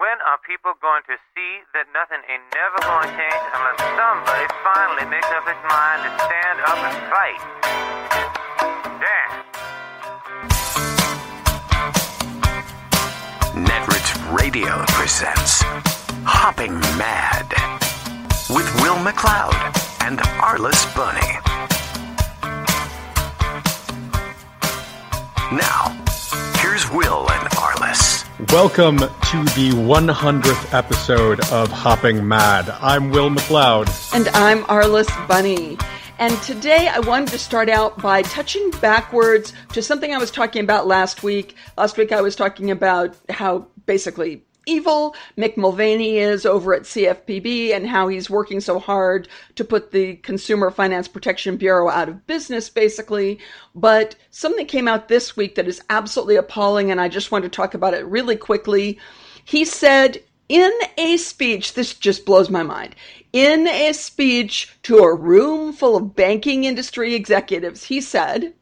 When are people going to see that nothing ain't never going to change unless somebody finally makes up its mind to stand up and fight? Damn. Netroots Radio presents Hopping Mad with Will McLeod and Arliss Bunny. Now, here's Will. Welcome to the 100th episode of Hopping Mad. I'm Will McLeod. And I'm Arliss Bunny. And today I wanted to start out by touching backwards to something I was talking about last week. Last week I was talking about how basically evil Mick Mulvaney is over at CFPB and how he's working so hard to put the Consumer Finance Protection Bureau out of business, basically. But something came out this week that is absolutely appalling, and I just want to talk about it really quickly. He said in a speech, this just blows my mind. In a speech to a room full of banking industry executives, he said,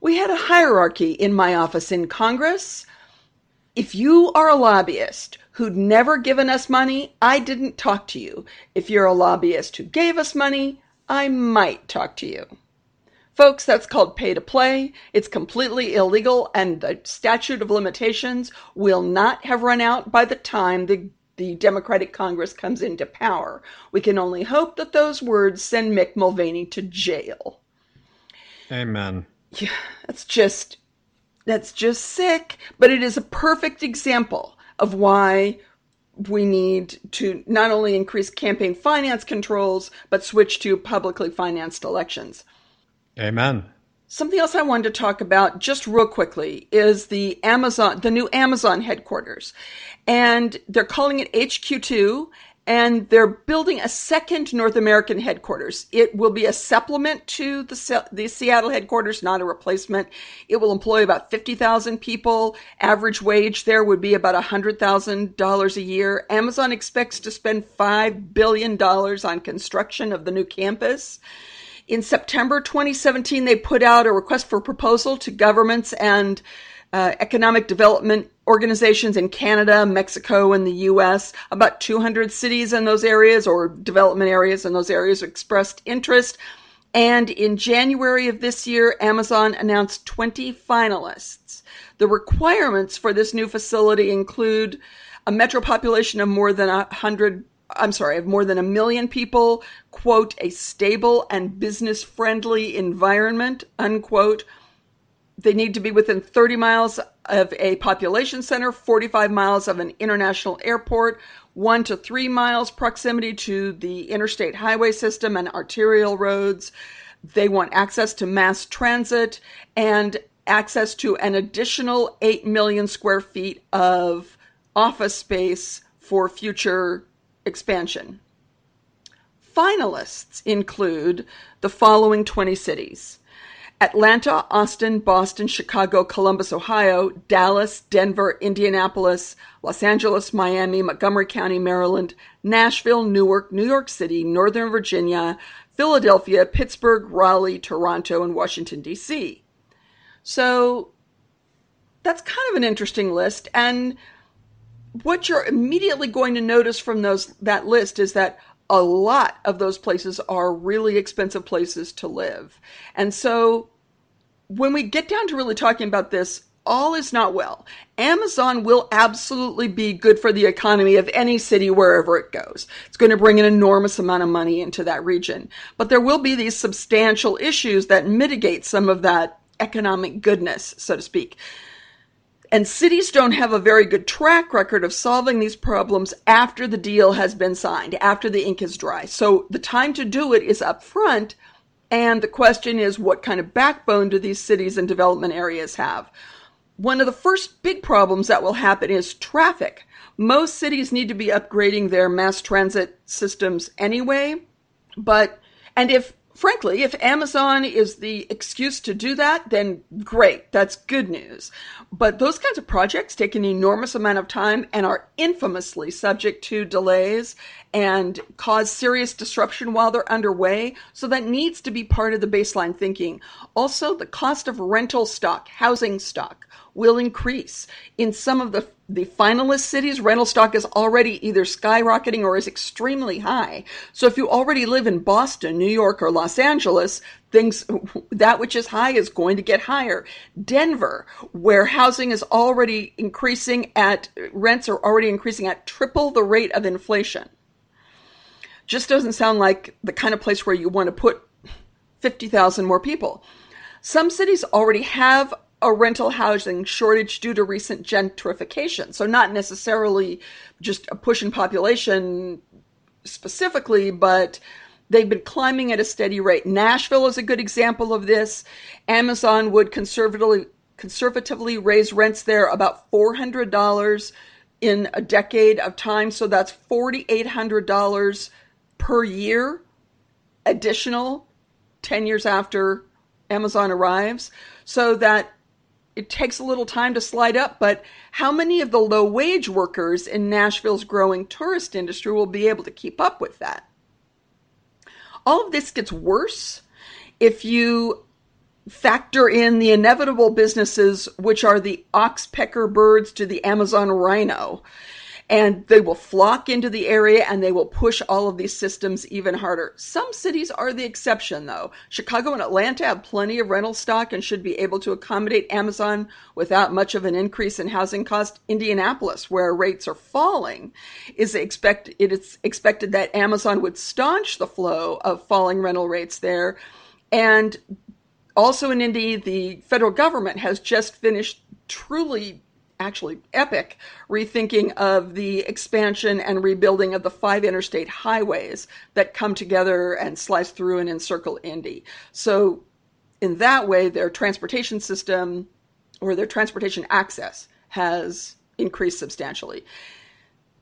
We had a hierarchy in my office in Congress if you are a lobbyist who'd never given us money, I didn't talk to you. If you're a lobbyist who gave us money, I might talk to you. Folks, that's called pay to play. It's completely illegal, and the statute of limitations will not have run out by the time the, the Democratic Congress comes into power. We can only hope that those words send Mick Mulvaney to jail. Amen. Yeah, that's just that's just sick, but it is a perfect example of why we need to not only increase campaign finance controls, but switch to publicly financed elections. Amen. Something else I wanted to talk about just real quickly is the Amazon, the new Amazon headquarters. And they're calling it HQ2 and they're building a second North American headquarters. It will be a supplement to the, the Seattle headquarters, not a replacement. It will employ about 50,000 people. Average wage there would be about $100,000 a year. Amazon expects to spend $5 billion on construction of the new campus. In September 2017, they put out a request for proposal to governments and uh, economic development organizations in Canada, Mexico, and the US. About 200 cities in those areas or development areas in those areas expressed interest. And in January of this year, Amazon announced 20 finalists. The requirements for this new facility include a metro population of more than 100 I'm sorry, of more than a million people, quote, a stable and business friendly environment, unquote, they need to be within 30 miles of a population center, 45 miles of an international airport, one to three miles proximity to the interstate highway system and arterial roads. They want access to mass transit and access to an additional 8 million square feet of office space for future expansion. Finalists include the following 20 cities Atlanta, Austin, Boston, Chicago, Columbus, Ohio, Dallas, Denver, Indianapolis, Los Angeles, Miami, Montgomery County, Maryland, Nashville, Newark, New York City, Northern Virginia, Philadelphia, Pittsburgh, Raleigh, Toronto, and Washington, D.C. So that's kind of an interesting list. And what you're immediately going to notice from those that list is that a lot of those places are really expensive places to live. And so when we get down to really talking about this, all is not well. Amazon will absolutely be good for the economy of any city wherever it goes. It's going to bring an enormous amount of money into that region. But there will be these substantial issues that mitigate some of that economic goodness, so to speak. And cities don't have a very good track record of solving these problems after the deal has been signed, after the ink is dry. So the time to do it is up front and the question is, what kind of backbone do these cities and development areas have? One of the first big problems that will happen is traffic. Most cities need to be upgrading their mass transit systems anyway, but, and if frankly, if Amazon is the excuse to do that, then great. That's good news. But those kinds of projects take an enormous amount of time and are infamously subject to delays and cause serious disruption while they're underway. So that needs to be part of the baseline thinking. Also, the cost of rental stock, housing stock, will increase. In some of the, the finalist cities, rental stock is already either skyrocketing or is extremely high. So if you already live in Boston, New York, or Los Angeles, things that which is high is going to get higher. Denver, where housing is already increasing at rents are already increasing at triple the rate of inflation. Just doesn't sound like the kind of place where you want to put 50,000 more people. Some cities already have a rental housing shortage due to recent gentrification. So, not necessarily just a push in population specifically, but they've been climbing at a steady rate. Nashville is a good example of this. Amazon would conservatively conservatively raise rents there about $400 in a decade of time, so that's $4800 per year additional 10 years after Amazon arrives. So that it takes a little time to slide up, but how many of the low wage workers in Nashville's growing tourist industry will be able to keep up with that? All of this gets worse if you factor in the inevitable businesses, which are the oxpecker birds to the Amazon rhino and they will flock into the area and they will push all of these systems even harder. Some cities are the exception, though. Chicago and Atlanta have plenty of rental stock and should be able to accommodate Amazon without much of an increase in housing cost. Indianapolis, where rates are falling, is expect it is expected that Amazon would staunch the flow of falling rental rates there, and also in Indy, the federal government has just finished truly actually epic rethinking of the expansion and rebuilding of the five interstate highways that come together and slice through and encircle Indy. So, in that way, their transportation system or their transportation access has increased substantially.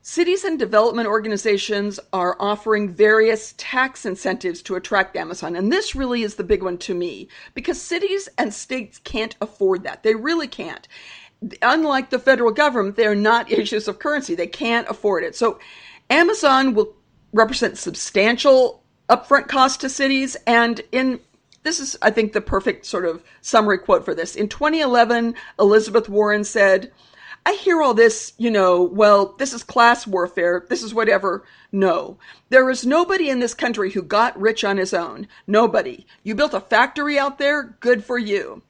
Cities and development organizations are offering various tax incentives to attract Amazon. And this really is the big one to me because cities and states can't afford that. They really can't unlike the federal government, they're not issues of currency. They can't afford it. So Amazon will represent substantial upfront cost to cities. And in this is, I think, the perfect sort of summary quote for this. In 2011, Elizabeth Warren said, I hear all this, you know, well, this is class warfare, this is whatever. No. There is nobody in this country who got rich on his own. Nobody. You built a factory out there, good for you.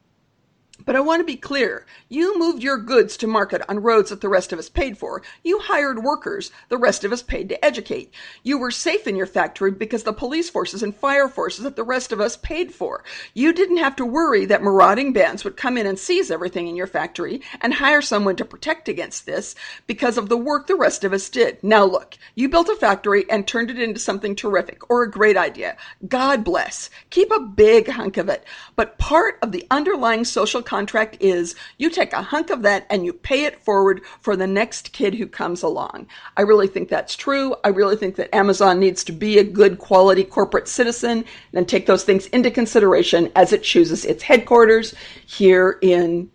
But I want to be clear. You moved your goods to market on roads that the rest of us paid for. You hired workers the rest of us paid to educate. You were safe in your factory because the police forces and fire forces that the rest of us paid for. You didn't have to worry that marauding bands would come in and seize everything in your factory and hire someone to protect against this because of the work the rest of us did. Now look, you built a factory and turned it into something terrific or a great idea. God bless. Keep a big hunk of it. But part of the underlying social contract is you take a hunk of that and you pay it forward for the next kid who comes along. I really think that's true. I really think that Amazon needs to be a good quality corporate citizen and take those things into consideration as it chooses its headquarters here in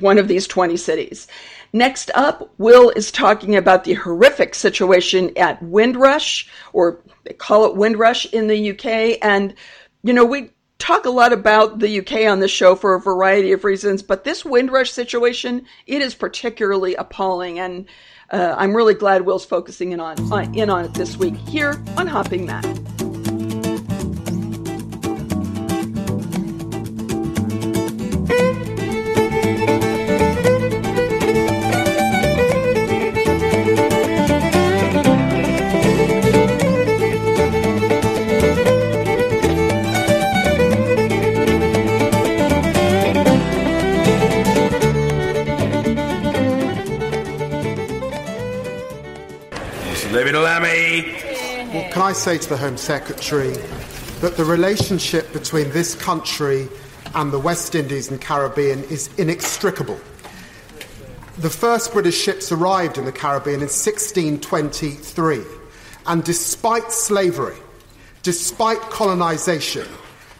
one of these 20 cities. Next up, Will is talking about the horrific situation at Windrush, or they call it Windrush in the UK. And, you know, we talk a lot about the UK on this show for a variety of reasons, but this Windrush situation, it is particularly appalling, and uh, I'm really glad Will's focusing in on, on in on it this week here on Hopping What can I say to the Home Secretary that the relationship between this country and the West Indies and Caribbean is inextricable. The first British ships arrived in the Caribbean in 1623, and despite slavery, despite colonization,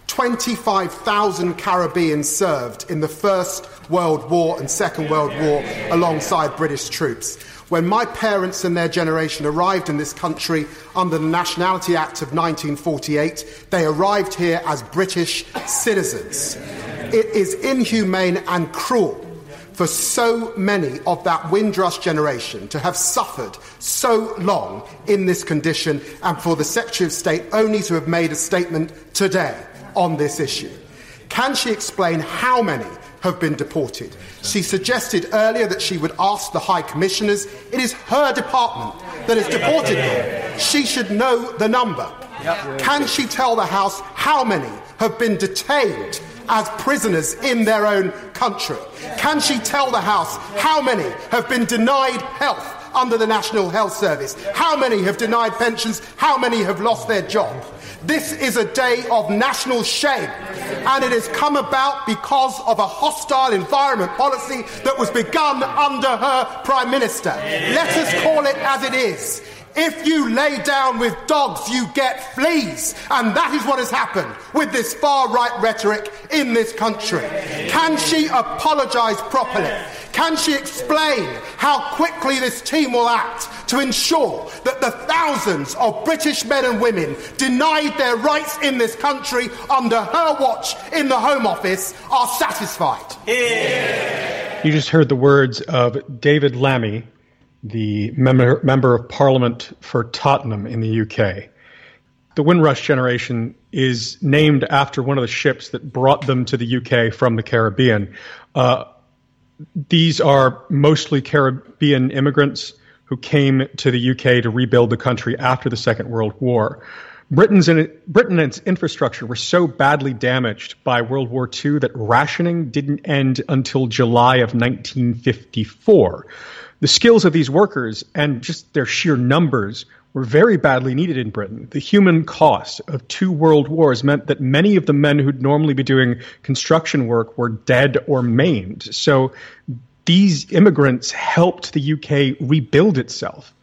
25,000 Caribbeans served in the First World War and Second World War alongside British troops. When my parents and their generation arrived in this country under the Nationality Act of 1948, they arrived here as British citizens. It is inhumane and cruel for so many of that Windrush generation to have suffered so long in this condition and for the Secretary of State only to have made a statement today on this issue? Can she explain how many have been deported? She suggested earlier that she would ask the High Commissioners. It is her department that has deported them. She should know the number. Can she tell the House how many have been detained as prisoners in their own country? Can she tell the House how many have been denied health under the National Health Service? How many have denied pensions? How many have lost their job? This is a day of national shame, and it has come about because of a hostile environment policy that was begun under her Prime Minister. Let us call it as it is. If you lay down with dogs, you get fleas. And that is what has happened with this far right rhetoric in this country. Can she apologise properly? Can she explain how quickly this team will act to ensure that the thousands of British men and women denied their rights in this country under her watch in the Home Office are satisfied? You just heard the words of David Lammy, the member, member of Parliament for Tottenham in the UK. The Windrush generation is named after one of the ships that brought them to the UK from the Caribbean. Uh, these are mostly Caribbean immigrants who came to the UK to rebuild the country after the Second World War. Britain's in, Britain and its infrastructure were so badly damaged by World War II that rationing didn't end until July of 1954 the skills of these workers and just their sheer numbers were very badly needed in Britain. The human cost of two world wars meant that many of the men who'd normally be doing construction work were dead or maimed. So these immigrants helped the UK rebuild itself.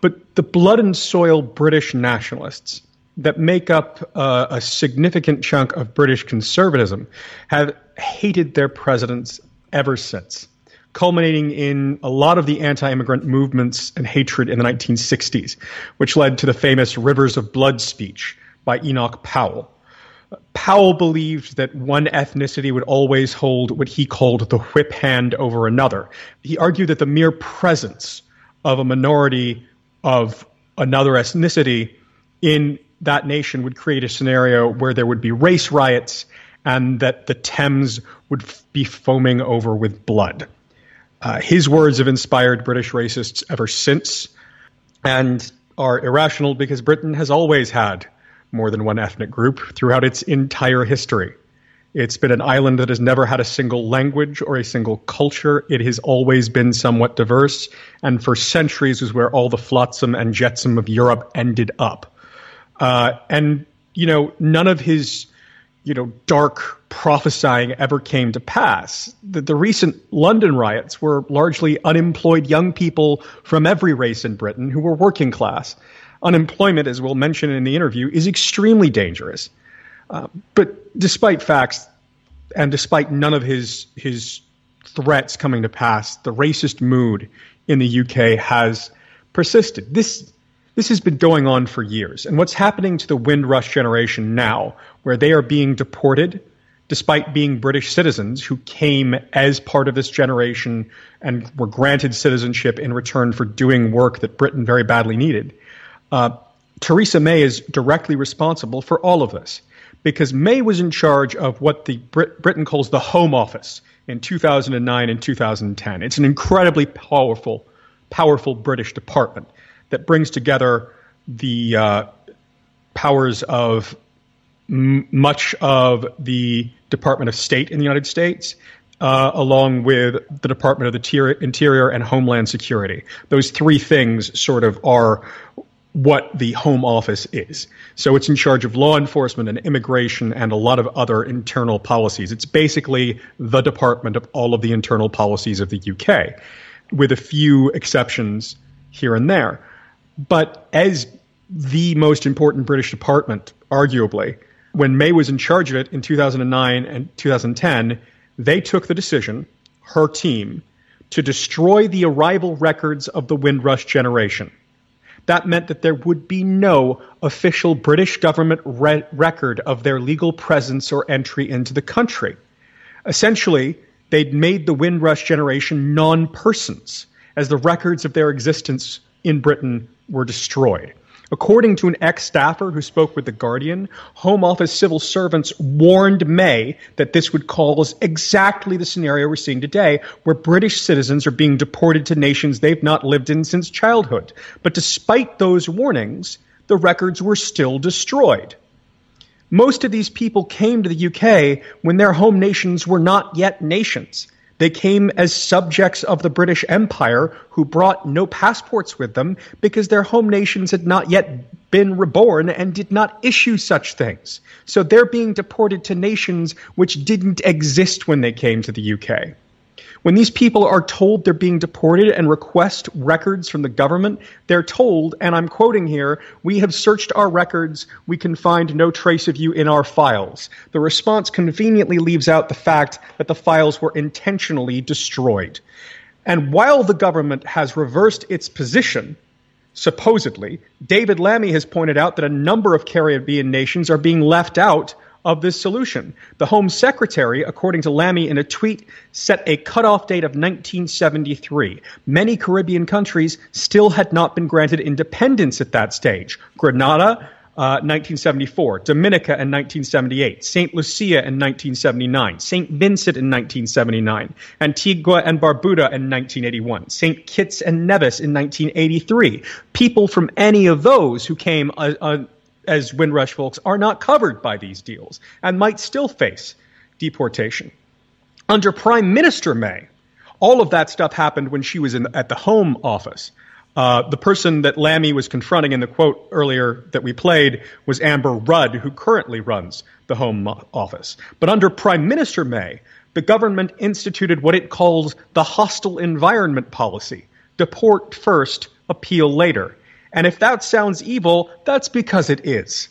But the blood and soil British nationalists that make up uh, a significant chunk of British conservatism have hated their presidents ever since culminating in a lot of the anti immigrant movements and hatred in the 1960s, which led to the famous Rivers of Blood speech by Enoch Powell. Powell believed that one ethnicity would always hold what he called the whip hand over another. He argued that the mere presence of a minority of another ethnicity in that nation would create a scenario where there would be race riots and that the Thames would be foaming over with blood. Uh, his words have inspired British racists ever since and are irrational because Britain has always had more than one ethnic group throughout its entire history. It's been an island that has never had a single language or a single culture. It has always been somewhat diverse, and for centuries was where all the flotsam and jetsam of Europe ended up. Uh, and, you know, none of his you know, dark prophesying ever came to pass. The, the, recent London riots were largely unemployed young people from every race in Britain who were working class. Unemployment, as we'll mention in the interview, is extremely dangerous. Uh, but despite facts and despite none of his his threats coming to pass, the racist mood in the UK has persisted. This this has been going on for years. And what's happening to the Windrush generation now, where they are being deported despite being British citizens who came as part of this generation and were granted citizenship in return for doing work that Britain very badly needed. Uh, Theresa May is directly responsible for all of this because May was in charge of what the Brit- Britain calls the Home Office in 2009 and 2010. It's an incredibly powerful, powerful British department that brings together the uh, powers of m- much of the Department of State in the United States, uh, along with the Department of the Interior and Homeland Security. Those three things sort of are what the Home Office is. So it's in charge of law enforcement and immigration and a lot of other internal policies. It's basically the department of all of the internal policies of the UK, with a few exceptions here and there. But as the most important British department, arguably, when May was in charge of it in 2009 and 2010, they took the decision, her team, to destroy the arrival records of the Windrush generation. That meant that there would be no official British government re- record of their legal presence or entry into the country. Essentially, they'd made the Windrush generation non persons, as the records of their existence in Britain were destroyed. According to an ex staffer who spoke with The Guardian, Home Office civil servants warned May that this would cause exactly the scenario we're seeing today, where British citizens are being deported to nations they've not lived in since childhood. But despite those warnings, the records were still destroyed. Most of these people came to the UK when their home nations were not yet nations. They came as subjects of the British Empire who brought no passports with them because their home nations had not yet been reborn and did not issue such things. So they're being deported to nations which didn't exist when they came to the UK. When these people are told they're being deported and request records from the government, they're told, and I'm quoting here, we have searched our records, we can find no trace of you in our files. The response conveniently leaves out the fact that the files were intentionally destroyed. And while the government has reversed its position, supposedly, David Lammy has pointed out that a number of Caribbean nations are being left out of this solution. The Home Secretary, according to Lammy in a tweet, set a cutoff date of 1973. Many Caribbean countries still had not been granted independence at that stage. Grenada, uh, 1974, Dominica in 1978, St. Lucia in 1979, St. Vincent in 1979, Antigua and Barbuda in 1981, St. Kitts and Nevis in 1983. People from any of those who came uh, uh, as Windrush folks are not covered by these deals and might still face deportation. Under Prime Minister May, all of that stuff happened when she was in, at the Home Office. Uh, the person that Lammy was confronting in the quote earlier that we played was Amber Rudd, who currently runs the Home Office. But under Prime Minister May, the government instituted what it calls the hostile environment policy deport first, appeal later. And if that sounds evil, that's because it is.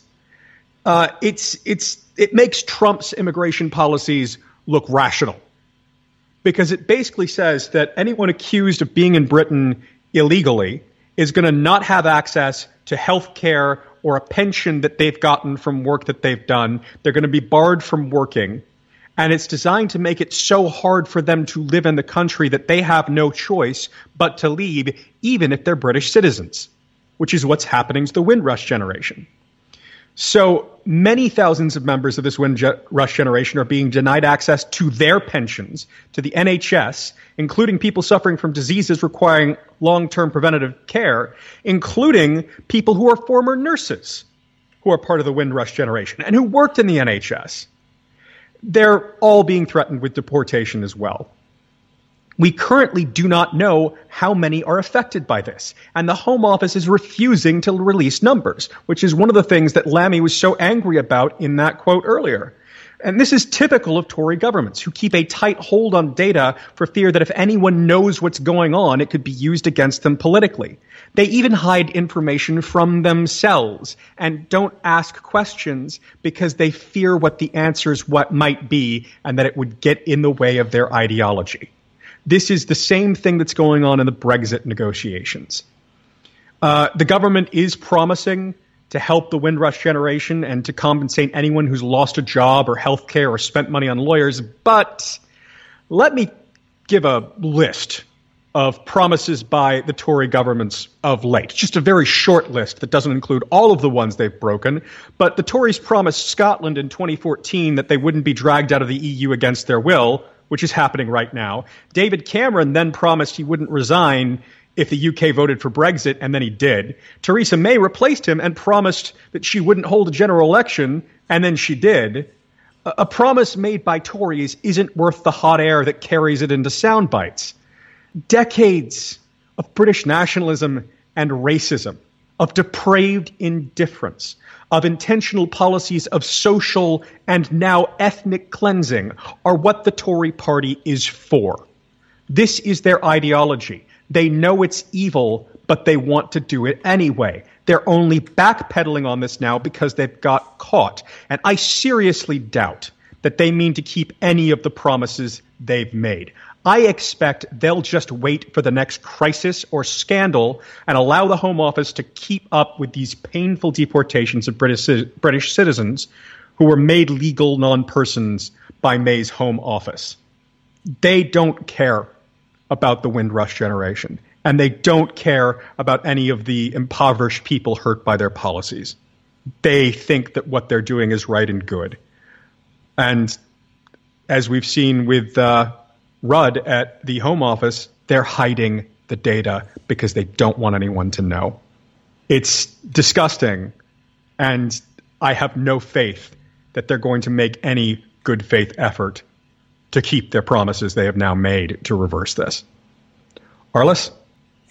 Uh, it's, it's, it makes Trump's immigration policies look rational because it basically says that anyone accused of being in Britain illegally is going to not have access to health care or a pension that they've gotten from work that they've done. They're going to be barred from working. And it's designed to make it so hard for them to live in the country that they have no choice but to leave, even if they're British citizens which is what's happening to the Windrush generation. So many thousands of members of this Windrush generation are being denied access to their pensions, to the NHS, including people suffering from diseases requiring long term preventative care, including people who are former nurses who are part of the Windrush generation and who worked in the NHS. They're all being threatened with deportation as well. We currently do not know how many are affected by this, and the Home Office is refusing to release numbers, which is one of the things that Lammy was so angry about in that quote earlier. And this is typical of Tory governments who keep a tight hold on data for fear that if anyone knows what's going on, it could be used against them politically. They even hide information from themselves and don't ask questions because they fear what the answers what might be and that it would get in the way of their ideology. This is the same thing that's going on in the Brexit negotiations. Uh, the government is promising to help the Windrush generation and to compensate anyone who's lost a job or health care or spent money on lawyers. But let me give a list of promises by the Tory governments of late. Just a very short list that doesn't include all of the ones they've broken. But the Tories promised Scotland in 2014 that they wouldn't be dragged out of the EU against their will which is happening right now. David Cameron then promised he wouldn't resign if the UK voted for Brexit, and then he did. Theresa May replaced him and promised that she wouldn't hold a general election, and then she did. A, a promise made by Tories isn't worth the hot air that carries it into sound bites. Decades of British nationalism and racism, of depraved indifference, of intentional policies of social and now ethnic cleansing are what the Tory party is for. This is their ideology. They know it's evil, but they want to do it anyway. They're only backpedaling on this now because they've got caught. And I seriously doubt that they mean to keep any of the promises they've made. I expect they'll just wait for the next crisis or scandal and allow the Home Office to keep up with these painful deportations of British, British citizens who were made legal non persons by May's Home Office. they don't care about the Windrush generation, and they don't care about any of the impoverished people hurt by their policies. They think that what they're doing is right and good. And as we've seen with uh, Rudd at the Home Office, they're hiding the data because they don't want anyone to know. It's disgusting, and I have no faith that they're going to make any good faith effort to keep their promises they have now made to reverse this. Arliss?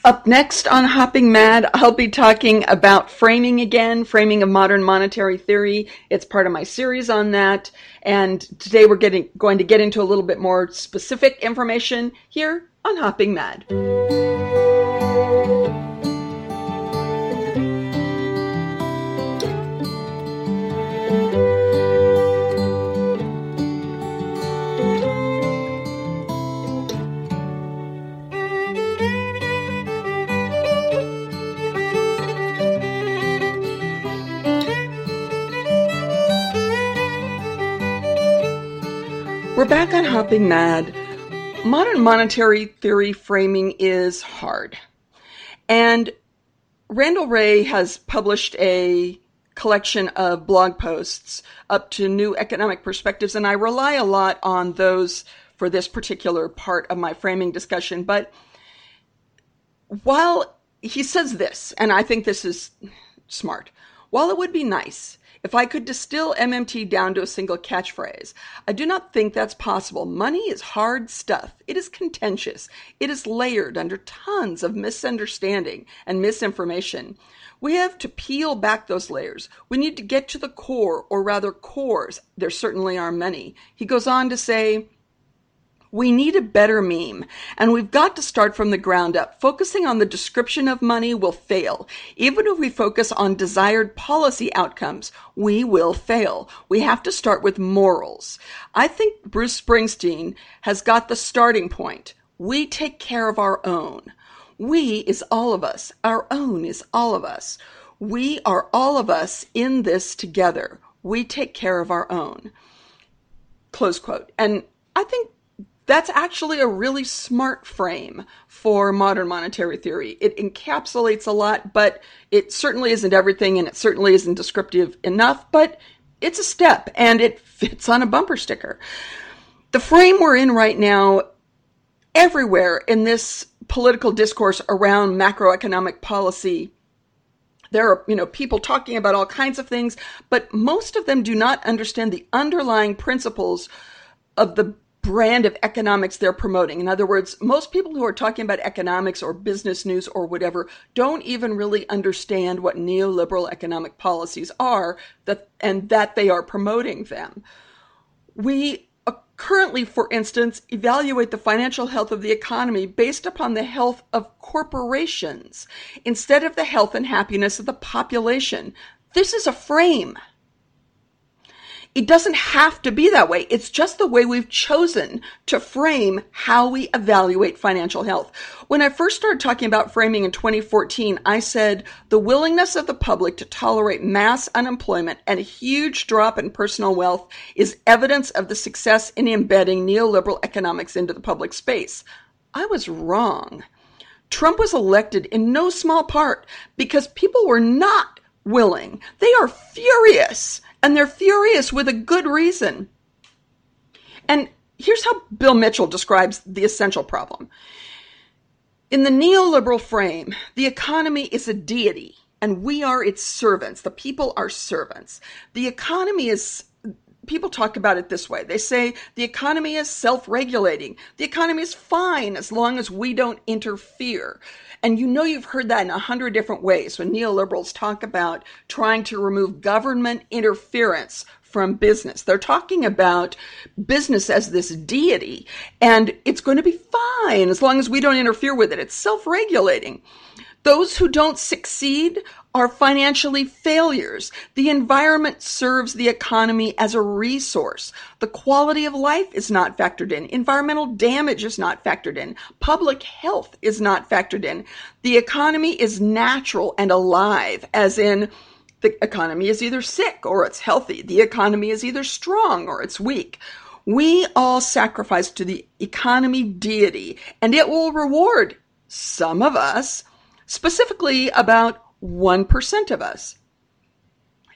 Up next on Hopping Mad, I'll be talking about framing again, framing of modern monetary theory. It's part of my series on that. And today we're getting, going to get into a little bit more specific information here on Hopping Mad. We're back on Hopping Mad. Modern monetary theory framing is hard. And Randall Wray has published a collection of blog posts up to new economic perspectives, and I rely a lot on those for this particular part of my framing discussion. But while he says this, and I think this is smart, while it would be nice if I could distill MMT down to a single catchphrase, I do not think that's possible. Money is hard stuff. It is contentious. It is layered under tons of misunderstanding and misinformation. We have to peel back those layers. We need to get to the core, or rather cores. There certainly are many. He goes on to say, we need a better meme, and we've got to start from the ground up. Focusing on the description of money will fail. Even if we focus on desired policy outcomes, we will fail. We have to start with morals. I think Bruce Springsteen has got the starting point. We take care of our own. We is all of us. Our own is all of us. We are all of us in this together. We take care of our own. Close quote. And I think that's actually a really smart frame for modern monetary theory. It encapsulates a lot, but it certainly isn't everything and it certainly isn't descriptive enough, but it's a step and it fits on a bumper sticker. The frame we're in right now, everywhere in this political discourse around macroeconomic policy, there are, you know, people talking about all kinds of things, but most of them do not understand the underlying principles of the brand of economics they're promoting. In other words, most people who are talking about economics or business news or whatever don't even really understand what neoliberal economic policies are that and that they are promoting them. We uh, currently, for instance, evaluate the financial health of the economy based upon the health of corporations instead of the health and happiness of the population. This is a frame. It doesn't have to be that way. It's just the way we've chosen to frame how we evaluate financial health. When I first started talking about framing in 2014, I said the willingness of the public to tolerate mass unemployment and a huge drop in personal wealth is evidence of the success in embedding neoliberal economics into the public space. I was wrong. Trump was elected in no small part because people were not willing. They are furious and they're furious with a good reason. And here's how Bill Mitchell describes the essential problem. In the neoliberal frame, the economy is a deity and we are its servants. The people are servants. The economy is people talk about it this way. They say the economy is self regulating. The economy is fine as long as we don't interfere. And you know, you've heard that in a hundred different ways when neoliberals talk about trying to remove government interference from business. They're talking about business as this deity, and it's going to be fine as long as we don't interfere with it. It's self regulating. Those who don't succeed are financially failures. The environment serves the economy as a resource. The quality of life is not factored in. Environmental damage is not factored in. Public health is not factored in. The economy is natural and alive, as in the economy is either sick or it's healthy. The economy is either strong or it's weak. We all sacrifice to the economy deity, and it will reward some of us, specifically about 1% of us.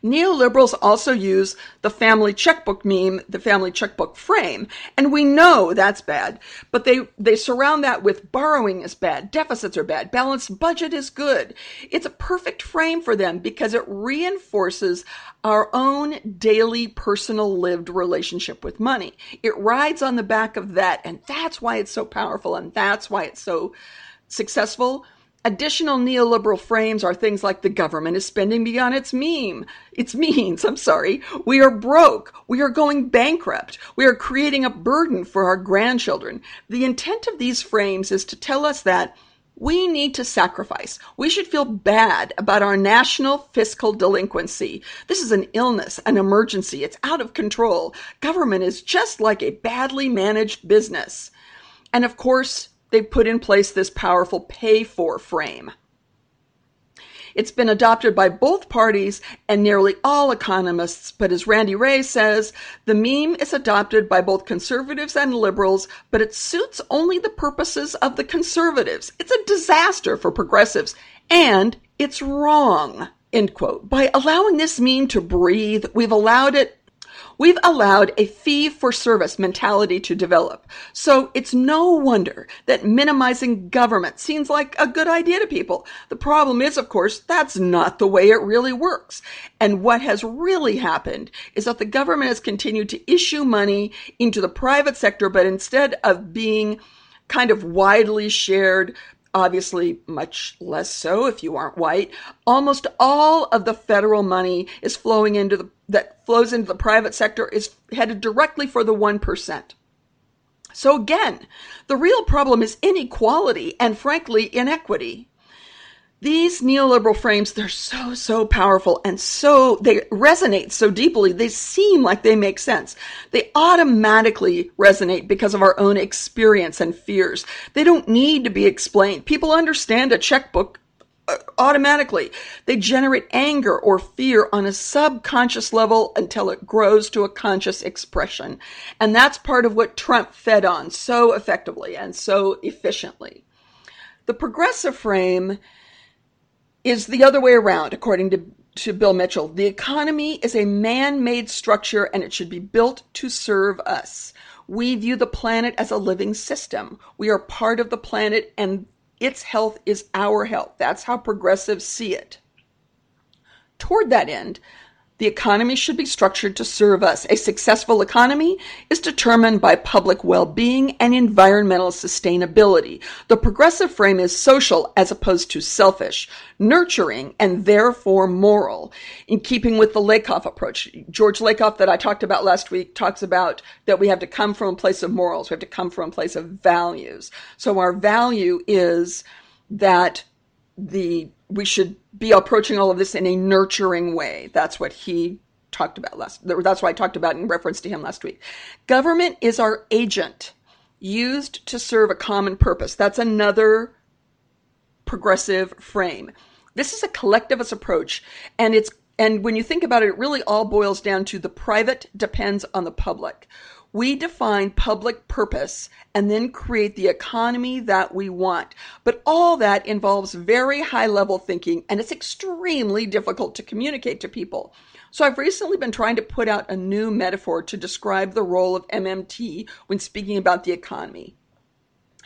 Neoliberals also use the family checkbook meme, the family checkbook frame, and we know that's bad, but they, they surround that with borrowing is bad, deficits are bad, balanced budget is good. It's a perfect frame for them because it reinforces our own daily personal lived relationship with money. It rides on the back of that, and that's why it's so powerful and that's why it's so successful Additional neoliberal frames are things like the government is spending beyond its meme, its means. I'm sorry. We are broke. We are going bankrupt. We are creating a burden for our grandchildren. The intent of these frames is to tell us that we need to sacrifice. We should feel bad about our national fiscal delinquency. This is an illness, an emergency. It's out of control. Government is just like a badly managed business. And of course, they put in place this powerful pay for frame. It's been adopted by both parties and nearly all economists, but as Randy Wray says, the meme is adopted by both conservatives and liberals, but it suits only the purposes of the conservatives. It's a disaster for progressives, and it's wrong. End quote. By allowing this meme to breathe, we've allowed it We've allowed a fee for service mentality to develop. So it's no wonder that minimizing government seems like a good idea to people. The problem is, of course, that's not the way it really works. And what has really happened is that the government has continued to issue money into the private sector, but instead of being kind of widely shared obviously much less so if you aren't white. Almost all of the federal money is flowing into the that flows into the private sector is headed directly for the 1%. So again, the real problem is inequality and frankly inequity. These neoliberal frames, they're so, so powerful and so, they resonate so deeply. They seem like they make sense. They automatically resonate because of our own experience and fears. They don't need to be explained. People understand a checkbook uh, automatically. They generate anger or fear on a subconscious level until it grows to a conscious expression. And that's part of what Trump fed on so effectively and so efficiently. The progressive frame is the other way around, according to, to Bill Mitchell. The economy is a man made structure and it should be built to serve us. We view the planet as a living system. We are part of the planet and its health is our health. That's how progressives see it. Toward that end, the economy should be structured to serve us. A successful economy is determined by public well being and environmental sustainability. The progressive frame is social as opposed to selfish, nurturing, and therefore moral. In keeping with the Lakoff approach, George Lakoff, that I talked about last week, talks about that we have to come from a place of morals, we have to come from a place of values. So our value is that the we should be approaching all of this in a nurturing way. That's what he talked about last. That's what I talked about in reference to him last week. Government is our agent used to serve a common purpose. That's another progressive frame. This is a collectivist approach, and it's and when you think about it, it really all boils down to the private depends on the public. We define public purpose and then create the economy that we want. But all that involves very high level thinking and it's extremely difficult to communicate to people. So I've recently been trying to put out a new metaphor to describe the role of MMT when speaking about the economy.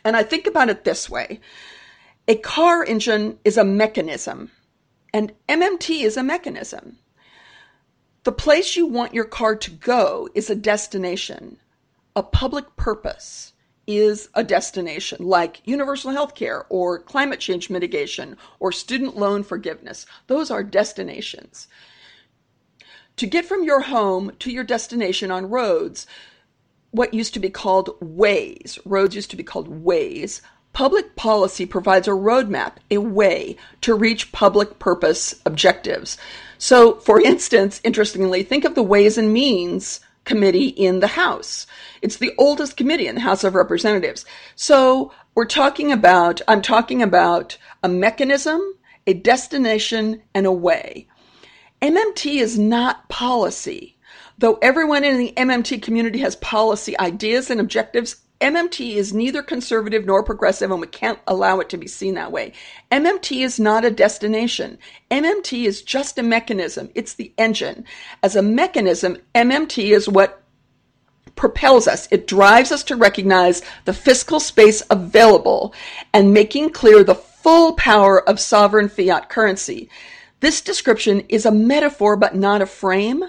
And I think about it this way. A car engine is a mechanism and MMT is a mechanism. The place you want your car to go is a destination. A public purpose is a destination, like universal health care or climate change mitigation or student loan forgiveness. Those are destinations. To get from your home to your destination on roads, what used to be called ways, roads used to be called ways, public policy provides a roadmap, a way to reach public purpose objectives. So, for instance, interestingly, think of the Ways and Means Committee in the House. It's the oldest committee in the House of Representatives. So, we're talking about, I'm talking about a mechanism, a destination, and a way. MMT is not policy. Though everyone in the MMT community has policy ideas and objectives, MMT is neither conservative nor progressive, and we can't allow it to be seen that way. MMT is not a destination. MMT is just a mechanism. It's the engine. As a mechanism, MMT is what propels us. It drives us to recognize the fiscal space available and making clear the full power of sovereign fiat currency. This description is a metaphor, but not a frame.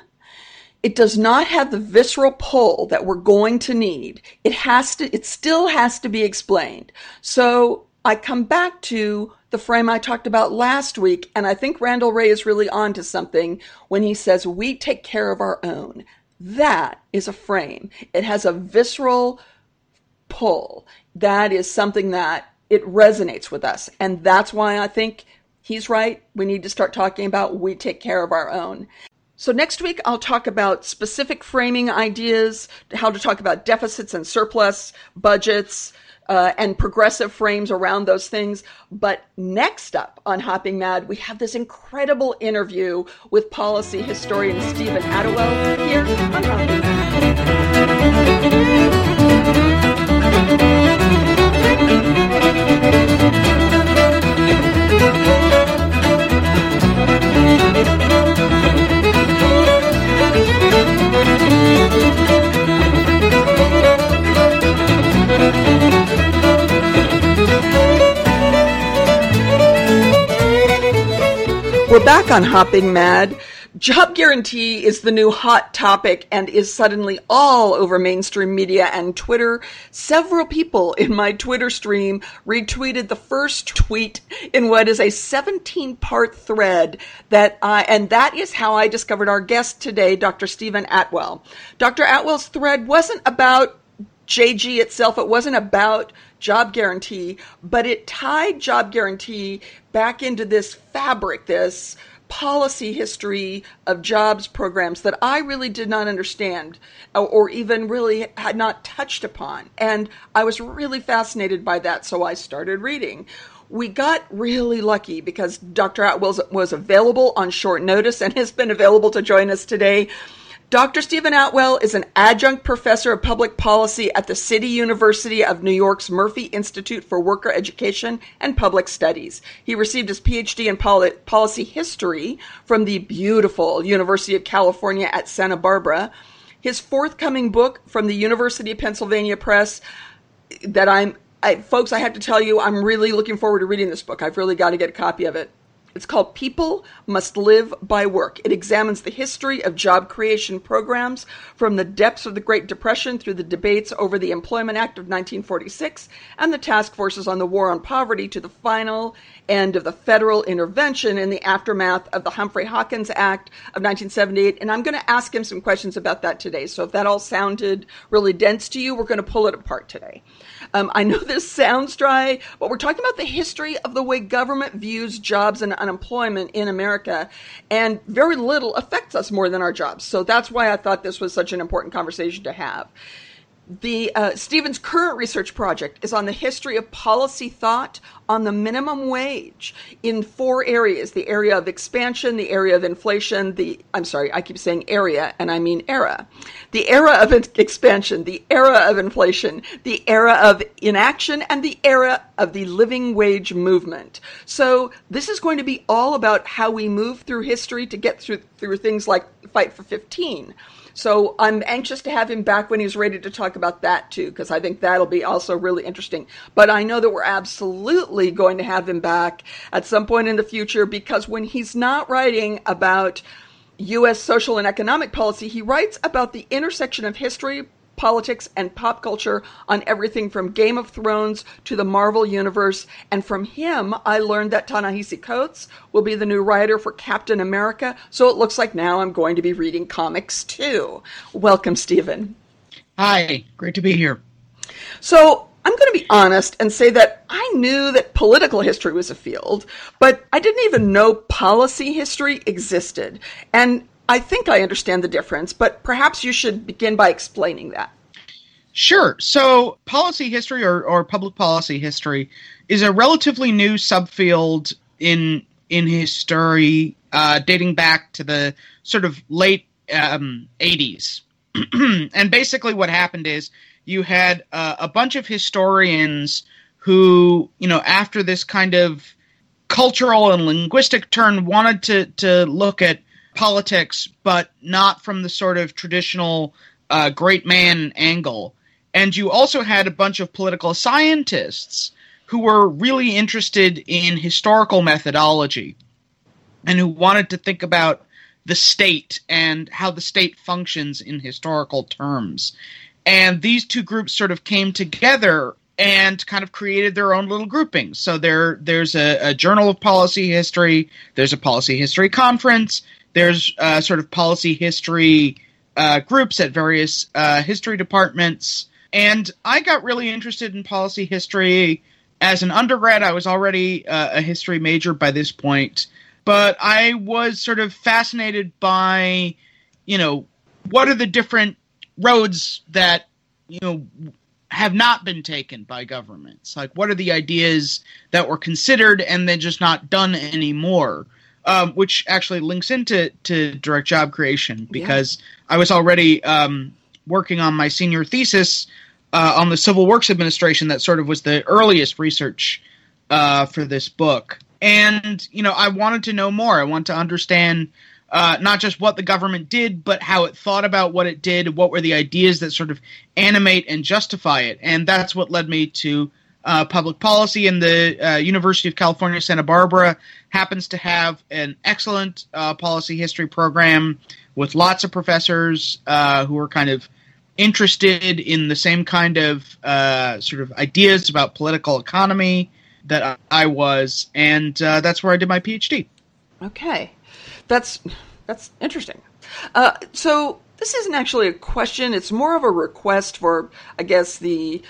It does not have the visceral pull that we're going to need. It has to, it still has to be explained. So I come back to the frame I talked about last week, and I think Randall Wray is really on to something when he says, We take care of our own. That is a frame. It has a visceral pull. That is something that it resonates with us. And that's why I think he's right. We need to start talking about we take care of our own. So next week, I'll talk about specific framing ideas, how to talk about deficits and surplus, budgets, uh, and progressive frames around those things. But next up on Hopping Mad, we have this incredible interview with policy historian Stephen Attewell here on Hopping Mad. We're back on Hopping Mad. Job guarantee is the new hot topic and is suddenly all over mainstream media and Twitter. Several people in my Twitter stream retweeted the first tweet in what is a 17 part thread that I, and that is how I discovered our guest today, Dr. Stephen Attewell. Dr. Attewell's thread wasn't about JG itself. It wasn't about job guarantee, but it tied job guarantee back into this fabric, this policy history of jobs programs that I really did not understand uh, or even really had not touched upon. And I was really fascinated by that, so I started reading. We got really lucky because Dr. Attewell was available on short notice and has been available to join us today. Dr. Stephen Attewell is an adjunct professor of public policy at the City University of New York's Murphy Institute for Worker Education and Public Studies. He received his PhD in policy history from the beautiful University of California at Santa Barbara. His forthcoming book from the University of Pennsylvania Press that I'm I, folks, I have to tell you, I'm really looking forward to reading this book. I've really got to get a copy of it. It's called People Must Live by Work. It examines the history of job creation programs from the depths of the Great Depression through the debates over the Employment Act of 1946 and the task forces on the war on poverty to the final end of the federal intervention in the aftermath of the Humphrey Hawkins Act of 1978. And I'm going to ask him some questions about that today. So if that all sounded really dense to you, we're going to pull it apart today. Um, I know this sounds dry, but we're talking about the history of the way government views jobs and unemployment in America, and very little affects us more than our jobs. So that's why I thought this was such an important conversation to have the uh, Stephen's current research project is on the history of policy thought on the minimum wage in four areas. The area of expansion the area of inflation the i'm sorry i keep saying area and i mean era. The era of expansion the era of inflation the era of inaction and the era of the living wage movement. So this is going to be all about how we move through history to get through through things like fight for 15 so I'm anxious to have him back when he's ready to talk about that too, because I think that'll be also really interesting. But I know that we're absolutely going to have him back at some point in the future because when he's not writing about U.S. social and economic policy, he writes about the intersection of history, politics, and pop culture on everything from Game of Thrones to the Marvel Universe. And from him, I learned that Ta-Nehisi Coates will be the new writer for Captain America. So it looks like now I'm going to be reading comics too. Welcome, Stephen. Hi, great to be here. So I'm going to be honest and say that I knew that political history was a field, but I didn't even know policy history existed. And I think I understand the difference, but perhaps you should begin by explaining that. Sure. So, policy history or, or public policy history is a relatively new subfield in in history, uh, dating back to the sort of late um, 80s. and basically, what happened is you had uh, a bunch of historians who, you know, after this kind of cultural and linguistic turn, wanted to, to look at politics, but not from the sort of traditional uh, great man angle. And you also had a bunch of political scientists who were really interested in historical methodology and who wanted to think about the state and how the state functions in historical terms. And these two groups sort of came together and kind of created their own little groupings. So there, there's a, a Journal of Policy History, there's a Policy History Conference, there's uh, sort of policy history uh, groups at various uh, history departments. And I got really interested in policy history as an undergrad. I was already uh, a history major by this point, but I was sort of fascinated by, you know, what are the different roads that, you know, have not been taken by governments? Like, what are the ideas that were considered and then just not done anymore? Um, which actually links into to direct job creation because yeah. I was already um, working on my senior thesis uh, on the Civil Works Administration. That sort of was the earliest research uh, for this book, and you know, I wanted to know more. I wanted to understand uh, not just what the government did, but how it thought about what it did, what were the ideas that sort of animate and justify it. And that's what led me to uh, public policy. And the uh, University of California, Santa Barbara happens to have an excellent uh, policy history program with lots of professors uh, who are kind of interested in the same kind of uh, sort of ideas about political economy that I was. And that's where I did my PhD. Okay that's that's interesting. So this isn't actually a question; it's more of a request for, I guess, the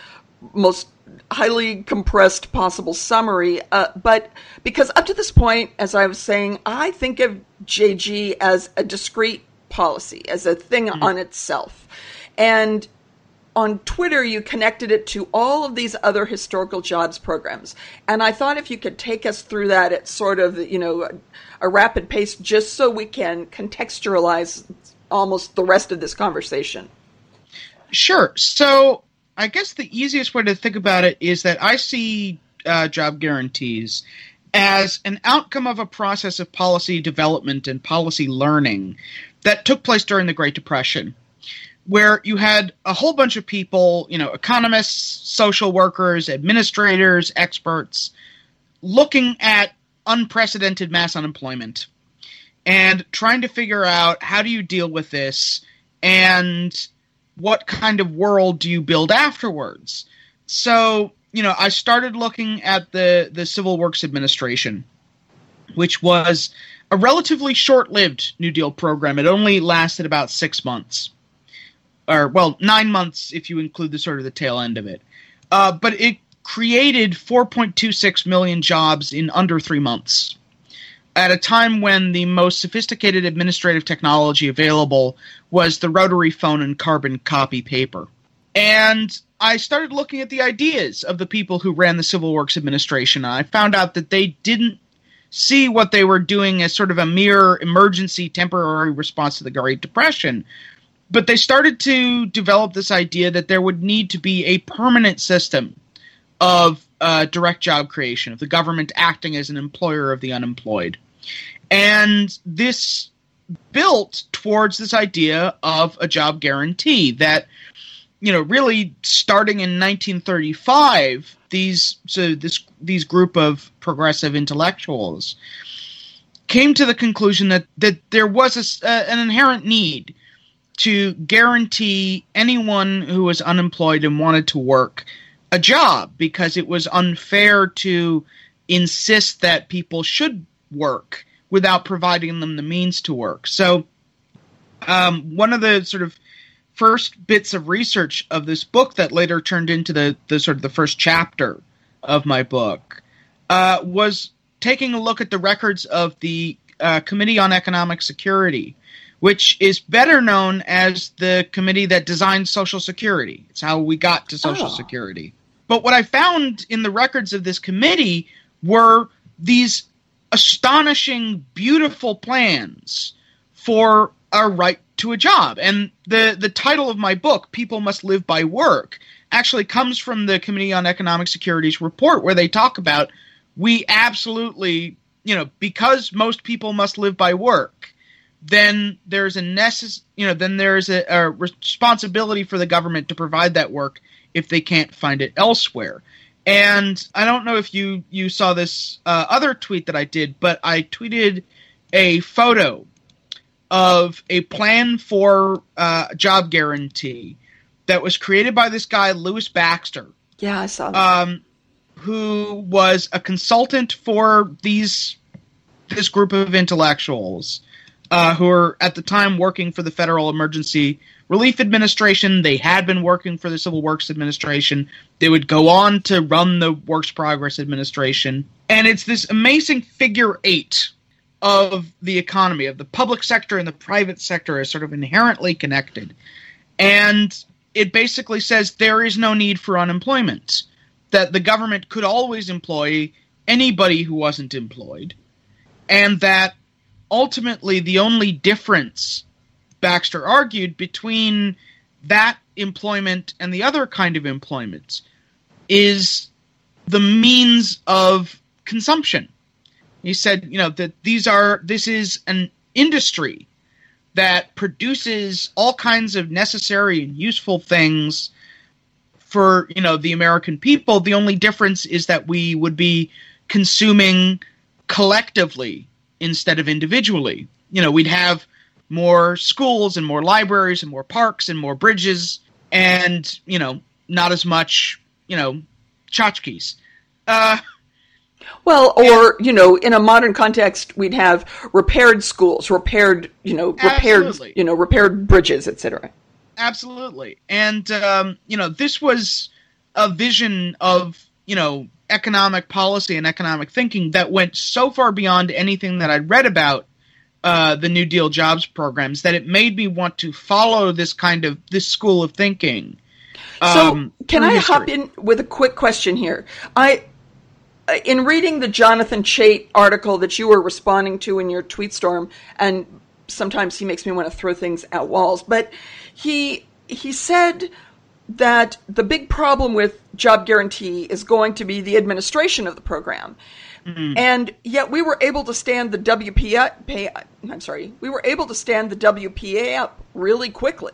most highly compressed possible summary. Uh, but because up to this point, as I was saying, I think of JG as a discrete policy, as a thing mm-hmm. on itself, and on Twitter, you connected it to all of these other historical jobs programs. And I thought if you could take us through that at sort of, you know, a, a rapid pace, just so we can contextualize almost the rest of this conversation. Sure. So I guess the easiest way to think about it is that I see uh, job guarantees as an outcome of a process of policy development and policy learning that took place during the Great Depression where you had a whole bunch of people, you know, economists, social workers, administrators, experts, looking at unprecedented mass unemployment and trying to figure out how do you deal with this and what kind of world do you build afterwards. So, you know, I started looking at the the Civil Works Administration, which was a relatively short-lived New Deal program. It only lasted about 6 months or well, nine months if you include the sort of the tail end of it. Uh, but it created 4.26 million jobs in under three months at a time when the most sophisticated administrative technology available was the rotary phone and carbon copy paper. And I started looking at the ideas of the people who ran the Civil Works Administration. And I found out that they didn't see what they were doing as sort of a mere emergency temporary response to the Great Depression, but they started to develop this idea that there would need to be a permanent system of uh, direct job creation, of the government acting as an employer of the unemployed. And this built towards this idea of a job guarantee that, you know, really starting in 1935, these so this these group of progressive intellectuals came to the conclusion that that there was a, uh, an inherent need to guarantee anyone who was unemployed and wanted to work a job because it was unfair to insist that people should work without providing them the means to work. So, um, one of the sort of first bits of research of this book that later turned into the, the sort of the first chapter of my book uh, was taking a look at the records of the uh, Committee on Economic Security, which is better known as the committee that designed Social Security. It's how we got to Social oh. Security. But what I found in the records of this committee were these astonishing, beautiful plans for a right to a job. And the the title of my book, "People Must Live by Work," actually comes from the Committee on Economic Security's report, where they talk about we absolutely, you know, because most people must live by work, then there's a necess- you know, then there's a, a responsibility for the government to provide that work if they can't find it elsewhere. And I don't know if you you saw this uh, other tweet that I did, but I tweeted a photo of a plan for uh, job guarantee that was created by this guy Lewis Baxter, Yeah, I saw that. um, who was a consultant for these this group of intellectuals uh, who were at the time working for the Federal Emergency Relief Administration. They had been working for the Civil Works Administration. They would go on to run the Works Progress Administration, and it's this amazing figure eight of the economy of the public sector and the private sector is sort of inherently connected and it basically says there is no need for unemployment that the government could always employ anybody who wasn't employed and that ultimately the only difference Baxter argued between that employment and the other kind of employment is the means of consumption he said, you know, that these are this is an industry that produces all kinds of necessary and useful things for, you know, the American people. The only difference is that we would be consuming collectively instead of individually. You know, we'd have more schools and more libraries and more parks and more bridges and, you know, not as much, you know, tchotchkes. Uh Well, or you know, in a modern context, we'd have repaired schools, repaired, you know, repaired, Absolutely. you know, repaired bridges, etc. Absolutely. And, um, you know, this was a vision of, you know, economic policy and economic thinking that went so far beyond anything that I'd read about uh, the New Deal jobs programs that it made me want to follow this kind of, this school of thinking. So, um, can through I hop in with a quick question here? I, uh, in reading the Jonathan Chait article that you were responding to in your tweet storm, and sometimes he makes me want to throw things at walls, but he he said that the big problem with job guarantee is going to be the administration of the program. And yet we were able to stand the WPA pay, I'm sorry, we were able to stand the WPA up really quickly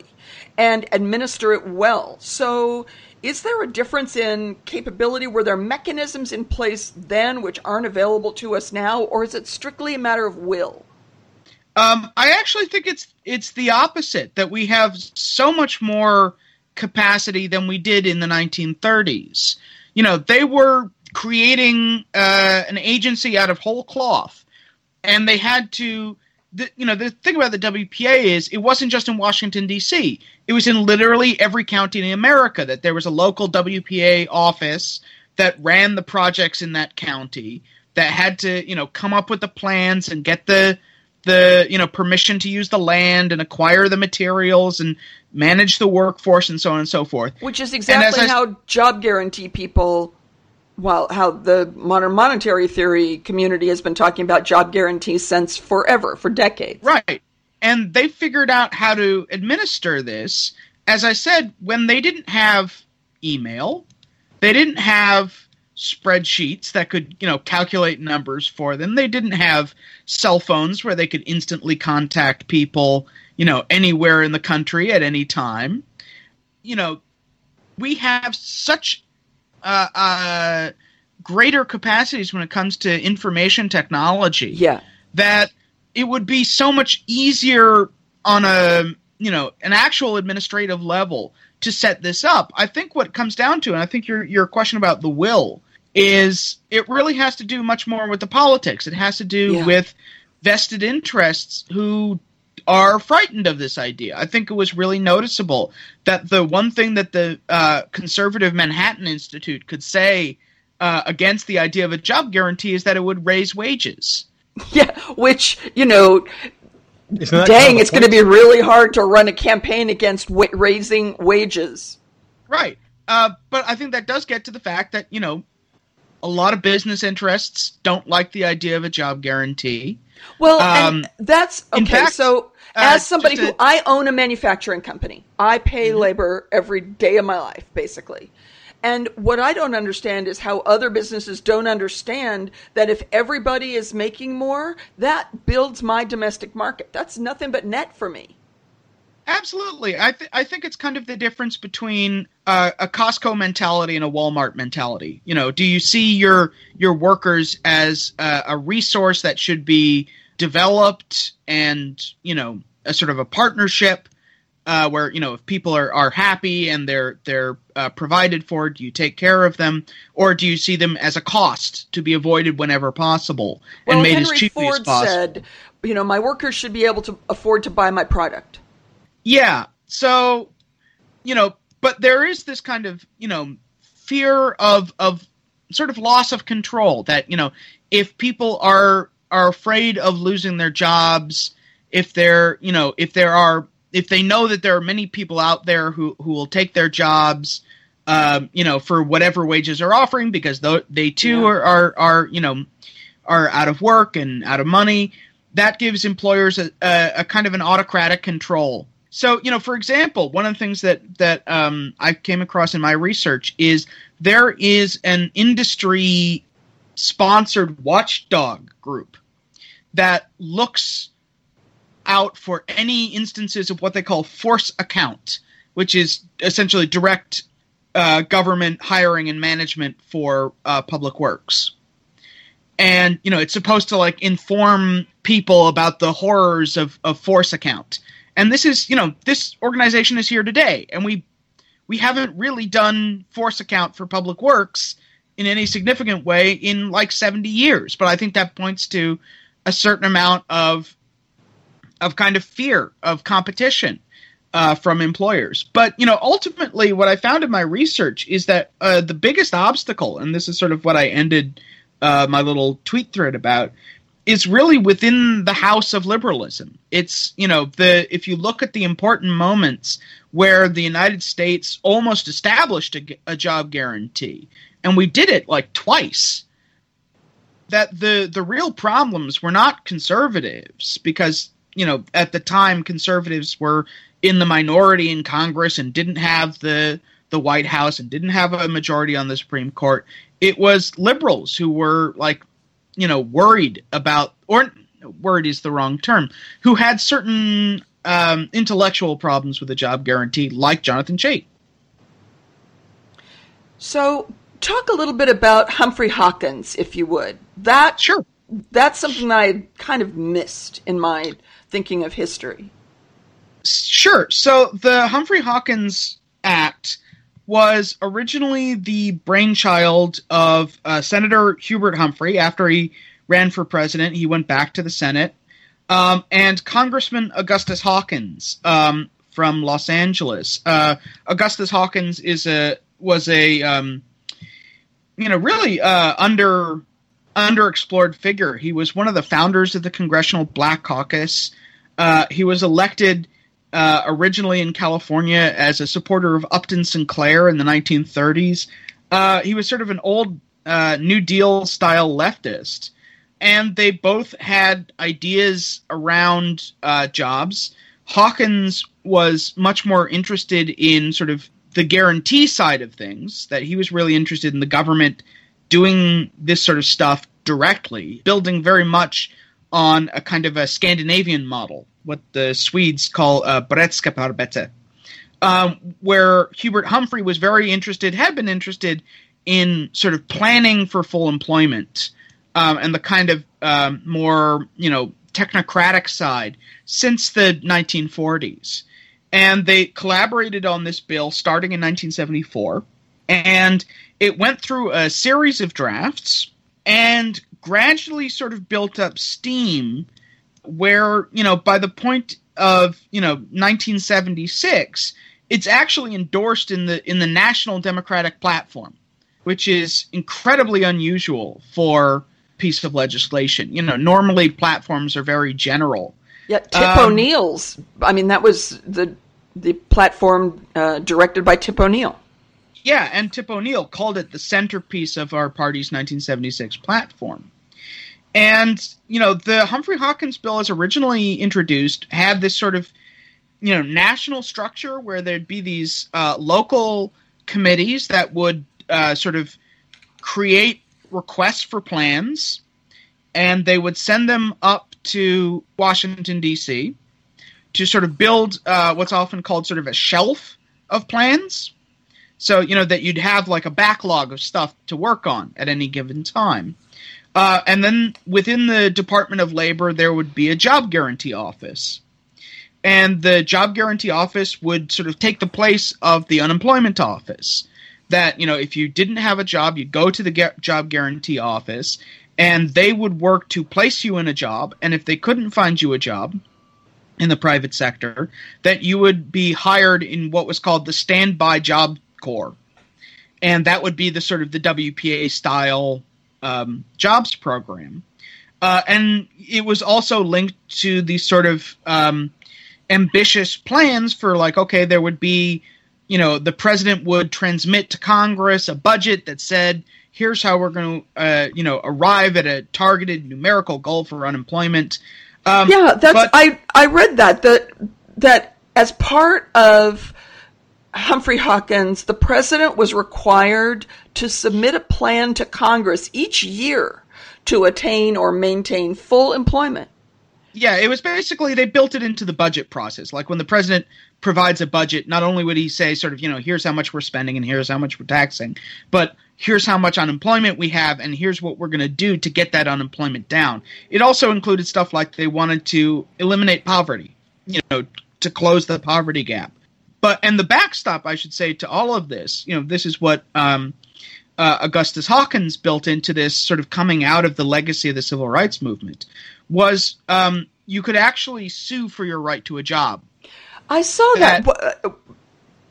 and administer it well. So is there a difference in capability? Were there mechanisms in place then which aren't available to us now, or is it strictly a matter of will? Um, I actually think it's it's the opposite that we have so much more capacity than we did in the 1930s. You know, they were creating uh, an agency out of whole cloth, and they had to. The, you know, the thing about the WPA is it wasn't just in Washington D.C. It was in literally every county in America that there was a local WPA office that ran the projects in that county that had to, you know, come up with the plans and get the the you know permission to use the land and acquire the materials and manage the workforce and so on and so forth. Which is exactly I- how job guarantee people, well, how the modern monetary theory community has been talking about job guarantees since forever, for decades. Right. And they figured out how to administer this. As I said, when they didn't have email, they didn't have spreadsheets that could, you know, calculate numbers for them. They didn't have cell phones where they could instantly contact people, you know, anywhere in the country at any time. You know, we have such uh, uh, greater capacities when it comes to information technology Yeah. that it would be so much easier on a you know an actual administrative level to set this up. I think what it comes down to, and I think your your question about the will is it really has to do much more with the politics. It has to do Yeah. with vested interests who are frightened of this idea. I think it was really noticeable that the one thing that the uh, conservative Manhattan Institute could say uh, against the idea of a job guarantee is that it would raise wages. Yeah. Which, you know, Isn't kind dang, of it's going to be really hard to run a campaign against wa- raising wages. Right. Uh, but I think that does get to the fact that, you know, a lot of business interests don't like the idea of a job guarantee. Well, Um, and that's okay. in fact, so, as somebody who I own a manufacturing company, I pay Mm-hmm. labor every day of my life, basically. And what I don't understand is how other businesses don't understand that if everybody is making more, that builds my domestic market. That's nothing but net for me. Absolutely. I, th- I think it's kind of the difference between uh, a Costco mentality and a Walmart mentality. You know, do you see your your workers as uh, a resource that should be developed and you know a sort of a partnership uh, where you know if people are, are happy and they're they're uh, provided for, do you take care of them, or do you see them as a cost to be avoided whenever possible and made Henry as cheaply Ford as possible? said, you know, my workers should be able to afford to buy my product. Yeah. So, you know, but there is this kind of, you know, fear of of sort of loss of control that, you know, if people are are afraid of losing their jobs, if they're, you know, if there are if they know that there are many people out there who who will take their jobs um, you know, for whatever wages are offering because they too Yeah. are, are are, you know, are out of work and out of money. That gives employers a, a, a kind of an autocratic control. So, you know, for example, one of the things that that um, I came across in my research is there is an industry sponsored watchdog group that looks out for any instances of what they call force account, which is essentially direct uh, government hiring and management for uh, public works. And you know, it's supposed to like inform people about the horrors of, of force account. And this is, you know, this organization is here today, and we we haven't really done force account for public works in any significant way in like 70 years. But I think that points to a certain amount of of kind of fear of competition uh, from employers. But you know, ultimately, what I found in my research is that uh, the biggest obstacle, and this is sort of what I ended uh, my little tweet thread about, is really within the house of liberalism. It's you know the if you look at the important moments where the United States almost established a, a job guarantee, and we did it like twice. That the the real problems were not conservatives because you know at the time conservatives were in the minority in Congress and didn't have the the White House and didn't have a majority on the Supreme Court. It was liberals who were like, you know, worried about or worried is the wrong term, who had certain um, intellectual problems with the job guarantee, like Jonathan Chait. So, talk a little bit about Humphrey Hawkins, if you would. That Sure. that's something that I kind of missed in my thinking of history. Sure. So the Humphrey Hawkins Act was originally the brainchild of uh, Senator Hubert Humphrey. After he ran for president, he went back to the Senate, um, and Congressman Augustus Hawkins um, from Los Angeles. Uh, Augustus Hawkins is a was a um, you know really uh, under underexplored figure. He was one of the founders of the Congressional Black Caucus. Uh, he was elected uh, originally in California as a supporter of Upton Sinclair in the 1930s. Uh, he was sort of an old uh, New Deal style leftist, and they both had ideas around uh, jobs. Hawkins was much more interested in sort of the guarantee side of things, that he was really interested in the government doing this sort of stuff directly, building very much on a kind of a Scandinavian model, what the Swedes call uh, beredskapsarbete, um, where Hubert Humphrey was very interested, had been interested in sort of planning for full employment um, and the kind of um, more, you know, technocratic side since the 1940s. And they collaborated on this bill starting in 1974. And it went through a series of drafts and gradually sort of built up steam where, you know, by the point of, you know, 1976, it's actually endorsed in the in the National Democratic Platform, which is incredibly unusual for a piece of legislation. You know, normally platforms are very general. Yeah, Tip Um, O'Neill's. I mean, that was the the platform uh, directed by Tip O'Neill. Yeah, and Tip O'Neill called it the centerpiece of our party's 1976 platform. And you know, the Humphrey Hawkins bill, as originally introduced, had this sort of you know national structure where there'd be these uh, local committees that would uh, sort of create requests for plans, and they would send them up to Washington D.C. to sort of build uh, what's often called sort of a shelf of plans. So you know that you'd have like a backlog of stuff to work on at any given time. Uh, and then within the Department of Labor, there would be a job guarantee office. And the job guarantee office would sort of take the place of the unemployment office. That, you know, if you didn't have a job, you'd go to the gu- job guarantee office and they would work to place you in a job. And if they couldn't find you a job in the private sector, that you would be hired in what was called the standby job corps. And that would be the sort of the WPA style um, jobs program. Uh, and it was also linked to these sort of um, ambitious plans for like, okay, there would be, you know, the president would transmit to Congress a budget that said, here's how we're going to, uh, you know, arrive at a targeted numerical goal for unemployment. Um, yeah, that's but, I I read that that that as part of Humphrey Hawkins, the president was required to submit a plan to Congress each year to attain or maintain full employment. Yeah, it was basically they built it into the budget process. Like when the president provides a budget, not only would he say sort of, you know, here's how much we're spending and here's how much we're taxing, but here's how much unemployment we have and here's what we're going to do to get that unemployment down. It also included stuff like they wanted to eliminate poverty, you know, to close the poverty gap. But and the backstop, I should say, to all of this, you know, this is what um, uh, Augustus Hawkins built into this sort of coming out of the legacy of the civil rights movement was um, you could actually sue for your right to a job. I saw that. that uh,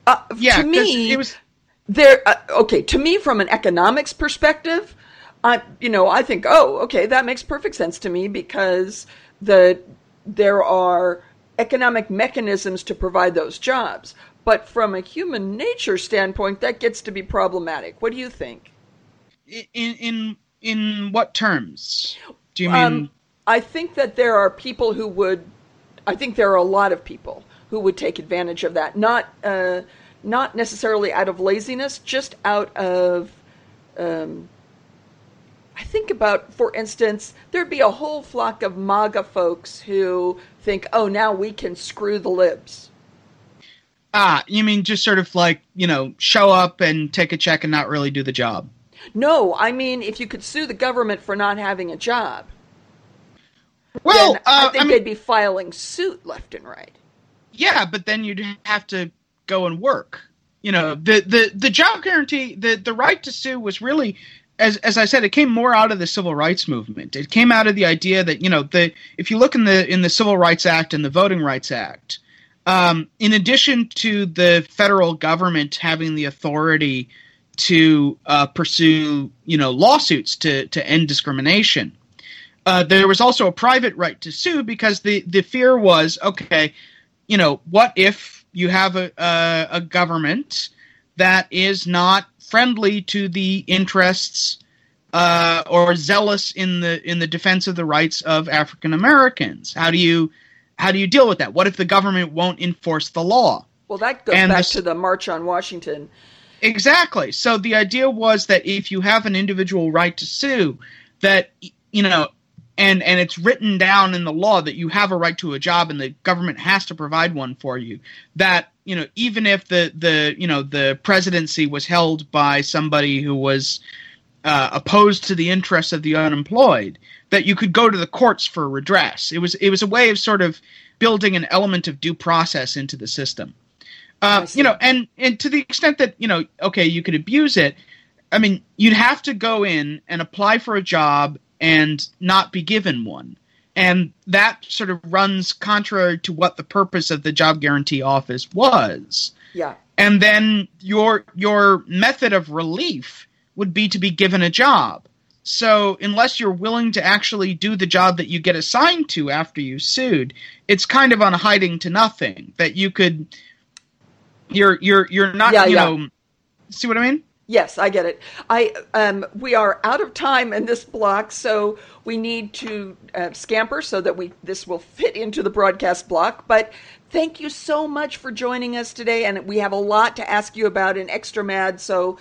uh, yeah, to me, it was there. Uh, okay, to me, from an economics perspective, I you know I think oh okay that makes perfect sense to me because the there are economic mechanisms to provide those jobs. But from a human nature standpoint, that gets to be problematic. What do you think? In in in what terms do you mean? Um, I think that there are people who would. I think there are a lot of people who would take advantage of that. Not uh, not necessarily out of laziness, just out of um, I think about, for instance, there'd be a whole flock of MAGA folks who think, oh, now we can screw the libs. Ah, you mean just sort of like, you know, show up and take a check and not really do the job? No, I mean, if you could sue the government for not having a job. Well, uh, I think I mean, they'd be filing suit left and right. Yeah, but then you'd have to go and work. You know, the the the job guarantee, the the right to sue was really as as I said, it came more out of the civil rights movement. It came out of the idea that you know the if you look in the in the Civil Rights Act and the Voting Rights Act, um, in addition to the federal government having the authority to uh, pursue you know lawsuits to to end discrimination, uh, there was also a private right to sue because the the fear was okay, you know what if you have a a, a government that is not friendly to the interests uh, or zealous in the in the defense of the rights of African Americans? How do you how do you deal with that? What if the government won't enforce the law? Well, that goes and back to the March on Washington. Exactly. So the idea was that if you have an individual right to sue, that you know, and and it's written down in the law that you have a right to a job and the government has to provide one for you. That you know, even if the the you know the presidency was held by somebody who was uh, opposed to the interests of the unemployed, that you could go to the courts for redress. It was it was a way of sort of building an element of due process into the system. Uh, you know, and and to the extent that you know, okay, you could abuse it. I mean, you'd have to go in and apply for a job and not be given one and that sort of runs contrary to what the purpose of the job guarantee office was. Yeah. And then your your method of relief would be to be given a job. So unless you're willing to actually do the job that you get assigned to after you sued, it's kind of on hiding to nothing that you could you're you're you're not yeah, you yeah. know see what I mean? Yes, I get it. I um, we are out of time in this block, so we need to uh, scamper so that we this will fit into the broadcast block. But thank you so much for joining us today, and we have a lot to ask you about in Extra Mad. So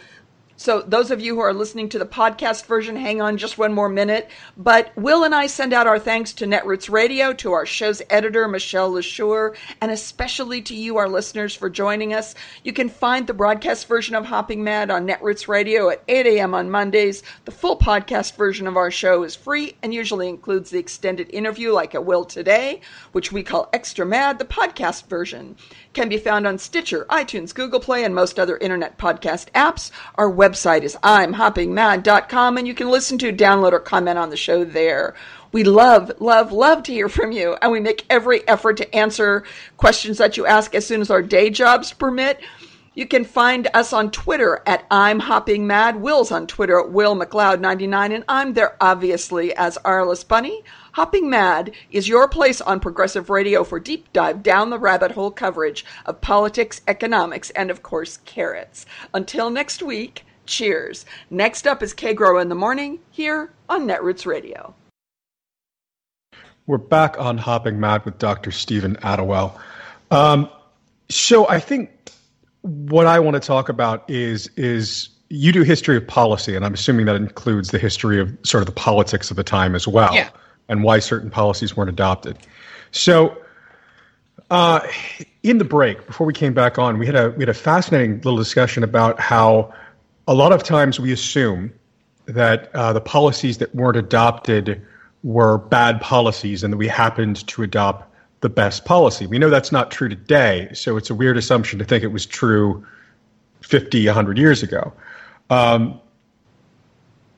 so, those of you who are listening to the podcast version, hang on just one more minute. But Will and I send out our thanks to Netroots Radio, to our show's editor, Michelle LeSure, and especially to you, our listeners, for joining us. You can find the broadcast version of Hopping Mad on Netroots Radio at 8 a.m. on Mondays. The full podcast version of our show is free and usually includes the extended interview, like it will today, which we call Extra Mad, the podcast version can be found on Stitcher, iTunes, Google Play, and most other internet podcast apps. Our website is imhoppingmad.com, and you can listen to, download, or comment on the show there. We love, love, love to hear from you, and we make every effort to answer questions that you ask as soon as our day jobs permit. You can find us on Twitter at I'm Hopping Mad. Will's on Twitter at Will McLeod99, and I'm there obviously as Arliss Bunny. Hopping Mad is your place on progressive radio for deep dive down the rabbit hole coverage of politics, economics, and of course, carrots. Until next week, cheers. Next up is K Grow in the Morning here on Netroots Radio. We're back on Hopping Mad with Dr. Stephen Attewell. Um, so I think what I want to talk about is is you do history of policy, and I'm assuming that includes the history of sort of the politics of the time as well. Yeah and why certain policies weren't adopted. So, uh, in the break before we came back on, we had a we had a fascinating little discussion about how a lot of times we assume that uh, the policies that weren't adopted were bad policies, and that we happened to adopt the best policy. We know that's not true today, so it's a weird assumption to think it was true 50, 100 years ago. Um,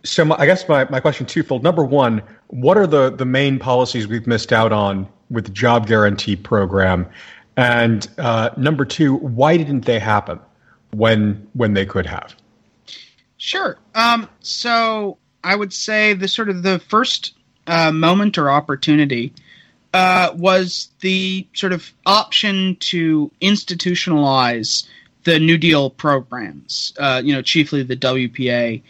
so my, I guess my, my question twofold. Number one, what are the, the main policies we've missed out on with the job guarantee program? And uh, number two, why didn't they happen when when they could have? Sure. Um, so I would say the sort of the first uh, moment or opportunity uh, was the sort of option to institutionalize the New Deal programs. Uh, you know, chiefly the WPA.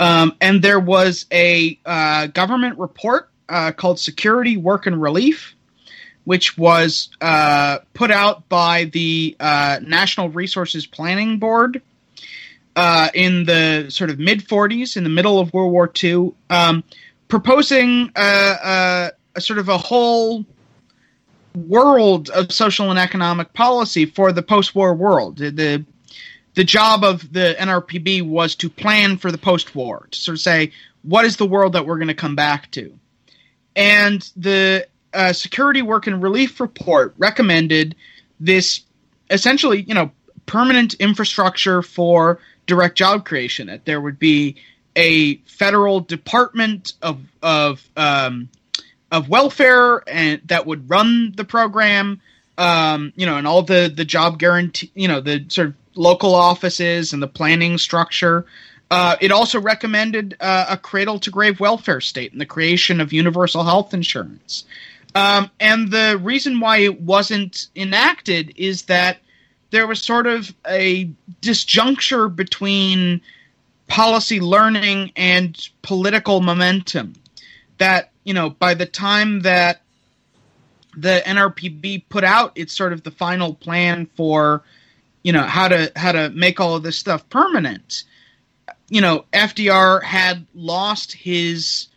Um, and there was a uh, government report uh, called Security, Work, and Relief, which was uh, put out by the uh, National Resources Planning Board uh, in the sort of mid 40s, in the middle of World War II, um, proposing a, a, a sort of a whole world of social and economic policy for the post-war world. The the job of the NRPB was to plan for the post war, to sort of say, what is the world that we're going to come back to? And the uh, Security Work and Relief Report recommended this essentially, you know, permanent infrastructure for direct job creation. That there would be a federal department of of um, of welfare and that would run the program. Um, you know, and all the the job guarantee, you know, the sort of local offices and the planning structure. Uh, it also recommended uh, a cradle to grave welfare state and the creation of universal health insurance. Um, and the reason why it wasn't enacted is that there was sort of a disjuncture between policy learning and political momentum. That, you know, by the time that the NRPB put out its sort of the final plan for you know how to how to make all of this stuff permanent you know FDR had lost his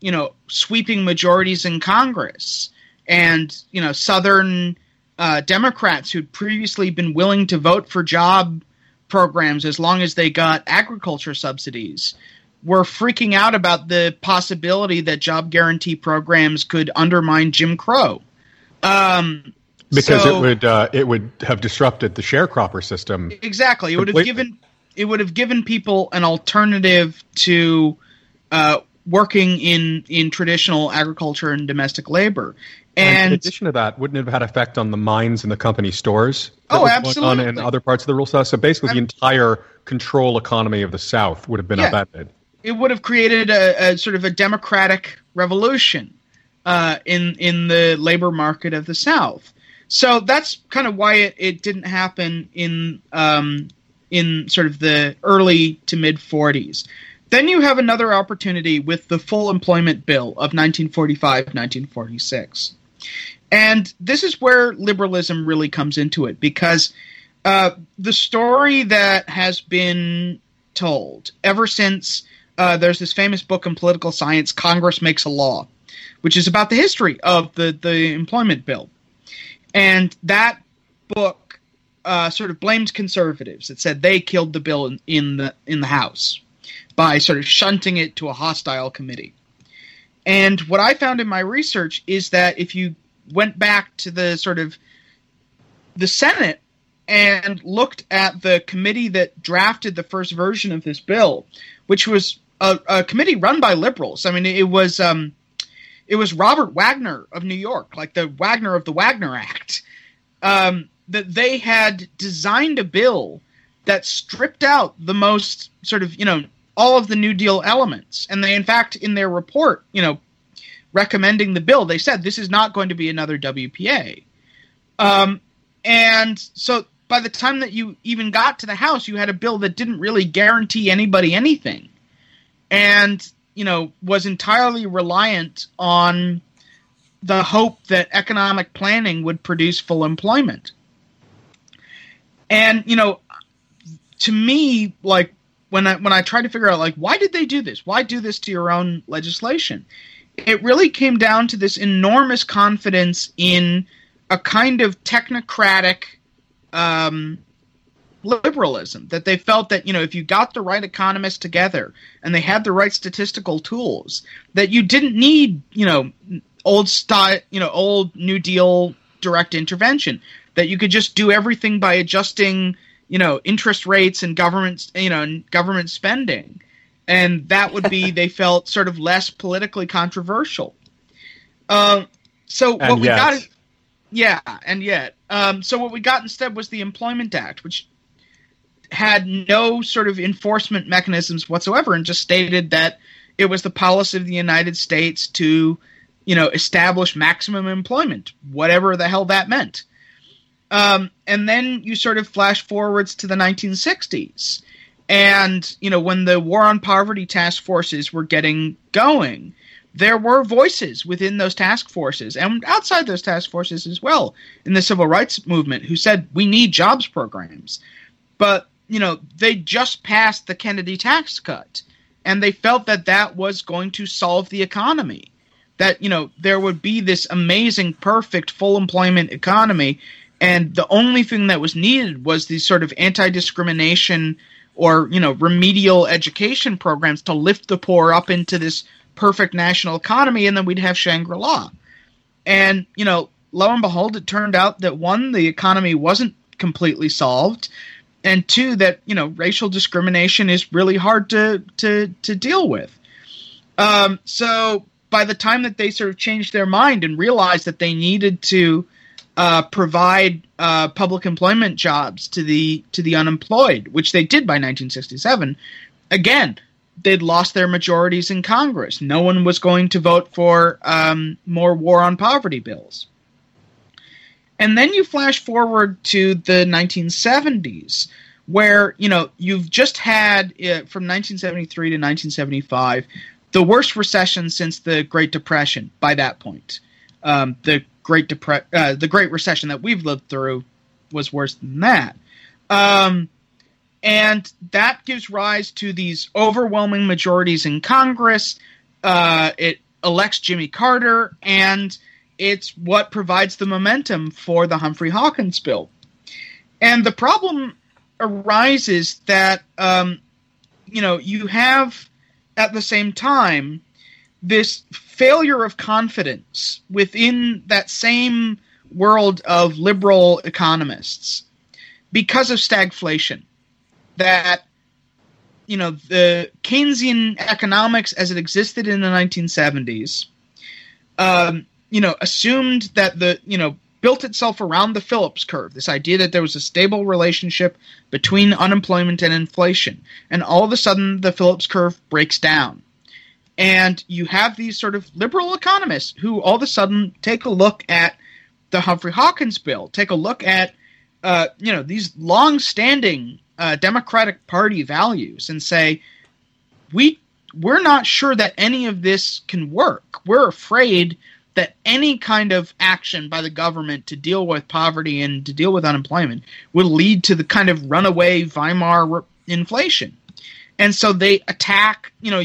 you know sweeping majorities in Congress and you know southern uh, Democrats who'd previously been willing to vote for job programs as long as they got agriculture subsidies were freaking out about the possibility that job guarantee programs could undermine Jim Crow. Um, because so, it would uh, it would have disrupted the sharecropper system. Exactly, it would have given it would have given people an alternative to uh, working in in traditional agriculture and domestic labor. And, and, in addition to that, wouldn't it have had effect on the mines and the company stores? oh, absolutely. On in other parts of the rural South. So basically, the entire control economy of the South would have been yeah, upended. It would have created a, a, sort of a democratic revolution uh, in in the labor market of the South. So that's kind of why it, it didn't happen in um, in sort of the early to mid 40s. Then you have another opportunity with the Full Employment Bill of 1945 1946. And this is where liberalism really comes into it because uh, the story that has been told ever since uh, there's this famous book in political science, Congress Makes a Law, which is about the history of the, the employment bill. And that book uh, sort of blamed conservatives. It said they killed the bill in, in the in the House by sort of shunting it to a hostile committee. And what I found in my research is that if you went back to the sort of the Senate and looked at the committee that drafted the first version of this bill, which was a, a committee run by liberals. I mean, it was um, it was Robert Wagner of New York, like the Wagner of the Wagner Act, um, that they had designed a bill that stripped out the most sort of you know all of the New Deal elements, and they in fact in their report, you know, recommending the bill, they said this is not going to be another WPA. Um, and so by the time that you even got to the House, you had a bill that didn't really guarantee anybody anything, and you know was entirely reliant on the hope that economic planning would produce full employment. And you know, to me, like when I when I tried to figure out like why did they do this? Why do this to your own legislation? It really came down to this enormous confidence in a kind of technocratic um, liberalism that they felt that you know if you got the right economists together and they had the right statistical tools that you didn't need you know old style you know old new deal direct intervention that you could just do everything by adjusting you know interest rates and government you know government spending. And that would be they felt sort of less politically controversial. Uh, so And what we got is yeah, and yet, um, so what we got instead was the Employment Act, which had no sort of enforcement mechanisms whatsoever, and just stated that it was the policy of the United States to, you know, establish maximum employment, whatever the hell that meant. Um, and then you sort of flash forwards to the 1960s, and you know when the War on Poverty task forces were getting going, there were voices within those task forces and outside those task forces as well in the civil rights movement who said we need jobs programs. But, you know, they just passed the Kennedy tax cut and they felt that that was going to solve the economy. That, you know, there would be this amazing, perfect, full employment economy. And the only thing that was needed was these sort of anti discrimination or, you know, remedial education programs to lift the poor up into this perfect national economy, and then we'd have Shangri La. And, you know, lo and behold, it turned out that one, the economy wasn't completely solved, and two, that, you know, racial discrimination is really hard to, to, to deal with. Um, so by the time that they sort of changed their mind and realized that they needed to uh, provide uh, public employment jobs to the to the unemployed, which they did by 1967, again they'd lost their majorities in Congress. No one was going to vote for um, more war on poverty bills. And then you flash forward to the 1970s, where you know you've just had uh, from 1973 to 1975 the worst recession since the Great Depression. By that point, um, the Great Depre- uh, the Great Recession that we've lived through was worse than that. Um, and that gives rise to these overwhelming majorities in Congress. Uh, it elects Jimmy Carter, and it's what provides the momentum for the Humphrey Hawkins bill. And the problem arises that um, you know you have at the same time this failure of confidence within that same world of liberal economists because of stagflation that you know the Keynesian economics as it existed in the 1970s, um, you know, assumed that the you know built itself around the Phillips curve. This idea that there was a stable relationship between unemployment and inflation, and all of a sudden the Phillips curve breaks down, and you have these sort of liberal economists who all of a sudden take a look at the Humphrey Hawkins bill, take a look at uh, you know these long-standing uh, Democratic Party values and say, we we're not sure that any of this can work. We're afraid that any kind of action by the government to deal with poverty and to deal with unemployment will lead to the kind of runaway Weimar inflation. And so they attack, you know,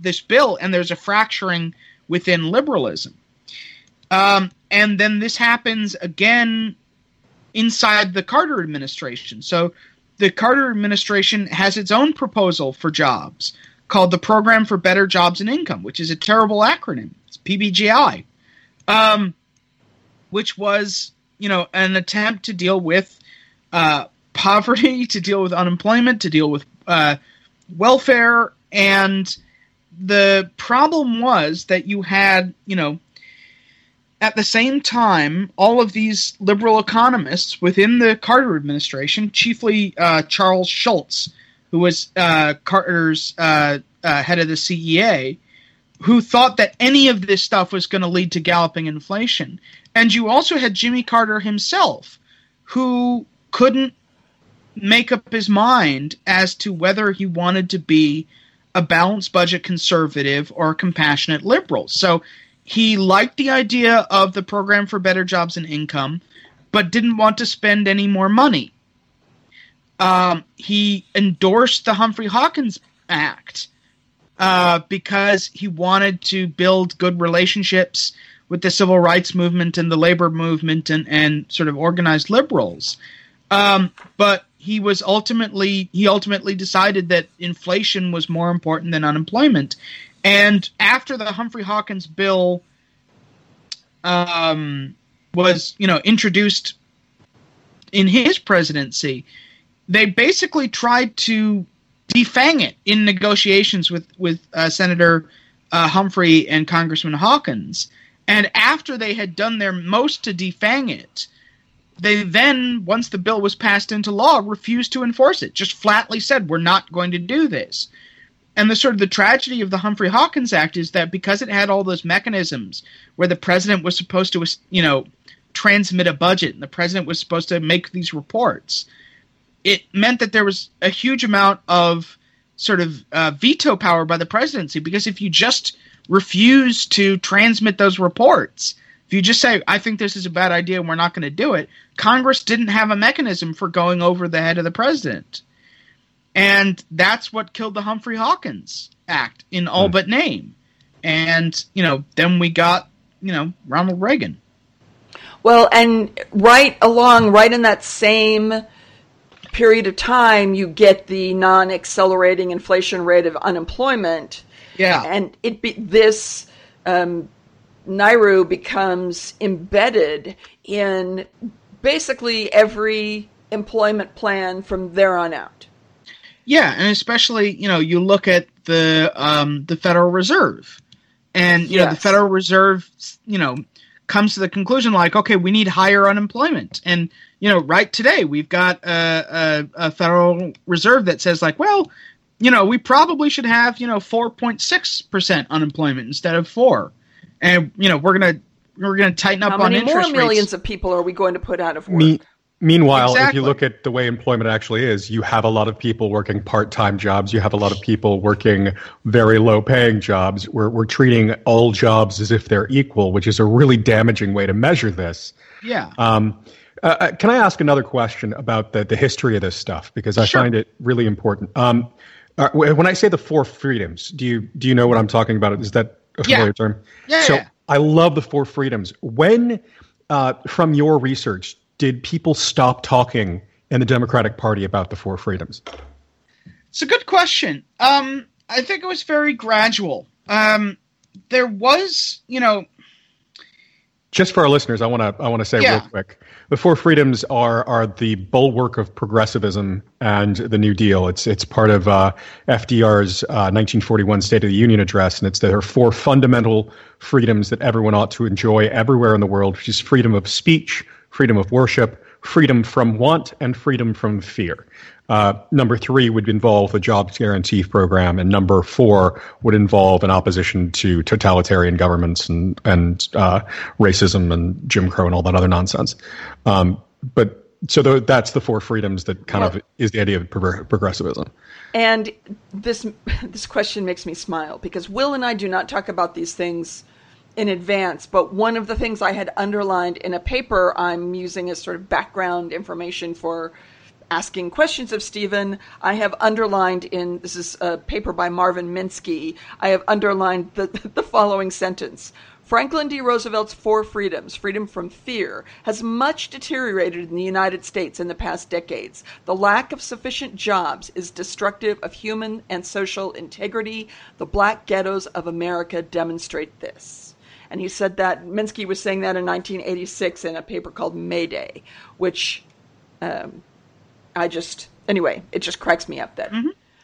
this bill, and there's a fracturing within liberalism. Um, and then this happens again inside the Carter administration. So the Carter administration has its own proposal for jobs called the Program for Better Jobs and Income, which is a terrible acronym. It's PBGI, um, which was you know an attempt to deal with uh, poverty, to deal with unemployment, to deal with uh, welfare, and the problem was that you had you know at the same time, all of these liberal economists within the Carter administration, chiefly uh, Charles Schultze, who was uh, Carter's uh, uh head of the CEA, who thought that any of this stuff was going to lead to galloping inflation. And you also had Jimmy Carter himself, who couldn't make up his mind as to whether he wanted to be a balanced budget conservative or a compassionate liberal. So he liked the idea of the program for better jobs and income, but didn't want to spend any more money. Um, he endorsed the Humphrey Hawkins Act uh, because he wanted to build good relationships with the civil rights movement and the labor movement and, and sort of organized liberals. Um, but he was ultimately he ultimately decided that inflation was more important than unemployment, and after the Humphrey Hawkins bill um, was, you know, introduced in his presidency, they basically tried to defang it in negotiations with with uh, Senator uh, Humphrey and Congressman Hawkins. And after they had done their most to defang it, they then, once the bill was passed into law, refused to enforce it. Just flatly said, "We're not going to do this." And the sort of the tragedy of the Humphrey Hawkins Act is that because it had all those mechanisms where the president was supposed to, you know, transmit a budget and the president was supposed to make these reports, it meant that there was a huge amount of sort of uh, veto power by the presidency. Because if you just refuse to transmit those reports, if you just say, I think this is a bad idea and we're not going to do it, Congress didn't have a mechanism for going over the head of the president. And that's what killed the Humphrey Hawkins Act in all mm. but name. And, you know, then we got, you know, Ronald Reagan. Well, and right along, right in that same period of time, you get the non accelerating inflation rate of unemployment. Yeah. And it be, this um, NAIRU becomes embedded in basically every employment plan from there on out. Yeah, and especially you know you look at the um, the Federal Reserve, and you yes. know the Federal Reserve you know comes to the conclusion like okay we need higher unemployment, and you know right today we've got a, a, a Federal Reserve that says like well you know we probably should have you know four point six percent unemployment instead of four, and you know we're gonna we're gonna tighten up How on interest rates. How many more millions of people are we going to put out of work? Me- Meanwhile, exactly. if you look at the way employment actually is, you have a lot of people working part time jobs. You have a lot of people working very low paying jobs. We're, we're treating all jobs as if they're equal, which is a really damaging way to measure this. Yeah. Um, uh, uh can I ask another question about the, the history of this stuff? Because I sure. find it really important. Um, uh, when I say the four freedoms, do you do you know what I'm talking about? Is that a familiar yeah. term? Yeah. So. I love the four freedoms. When, uh, from your research, did people stop talking in the Democratic Party about the four freedoms? It's a good question. Um, I think it was very gradual. Um, there was, you know, just for our listeners, I want to I want to say yeah. real quick: the four freedoms are are the bulwark of progressivism and the New Deal. It's it's part of uh, FDR's uh, 1941 State of the Union address, and it's there are four fundamental freedoms that everyone ought to enjoy everywhere in the world, which is freedom of speech, freedom of worship, freedom from want, and freedom from fear. Uh, number three would involve the jobs guarantee program, and number four would involve an opposition to totalitarian governments and and uh, racism and Jim Crow and all that other nonsense. Um, but so that's the four freedoms that kind Well- of is the idea of progr- progressivism. And this this question makes me smile because Will and I do not talk about these things in advance, but one of the things I had underlined in a paper I'm using as sort of background information for asking questions of Stephen, I have underlined in this is a paper by Marvin Minsky. I have underlined the the following sentence. Franklin D. Roosevelt's four freedoms, freedom from fear, has much deteriorated in the United States in the past decades. The lack of sufficient jobs is destructive of human and social integrity. The black ghettos of America demonstrate this. And he said that, Minsky was saying that in 1986 in a paper called Mayday, which um, I just, anyway, it just cracks me up that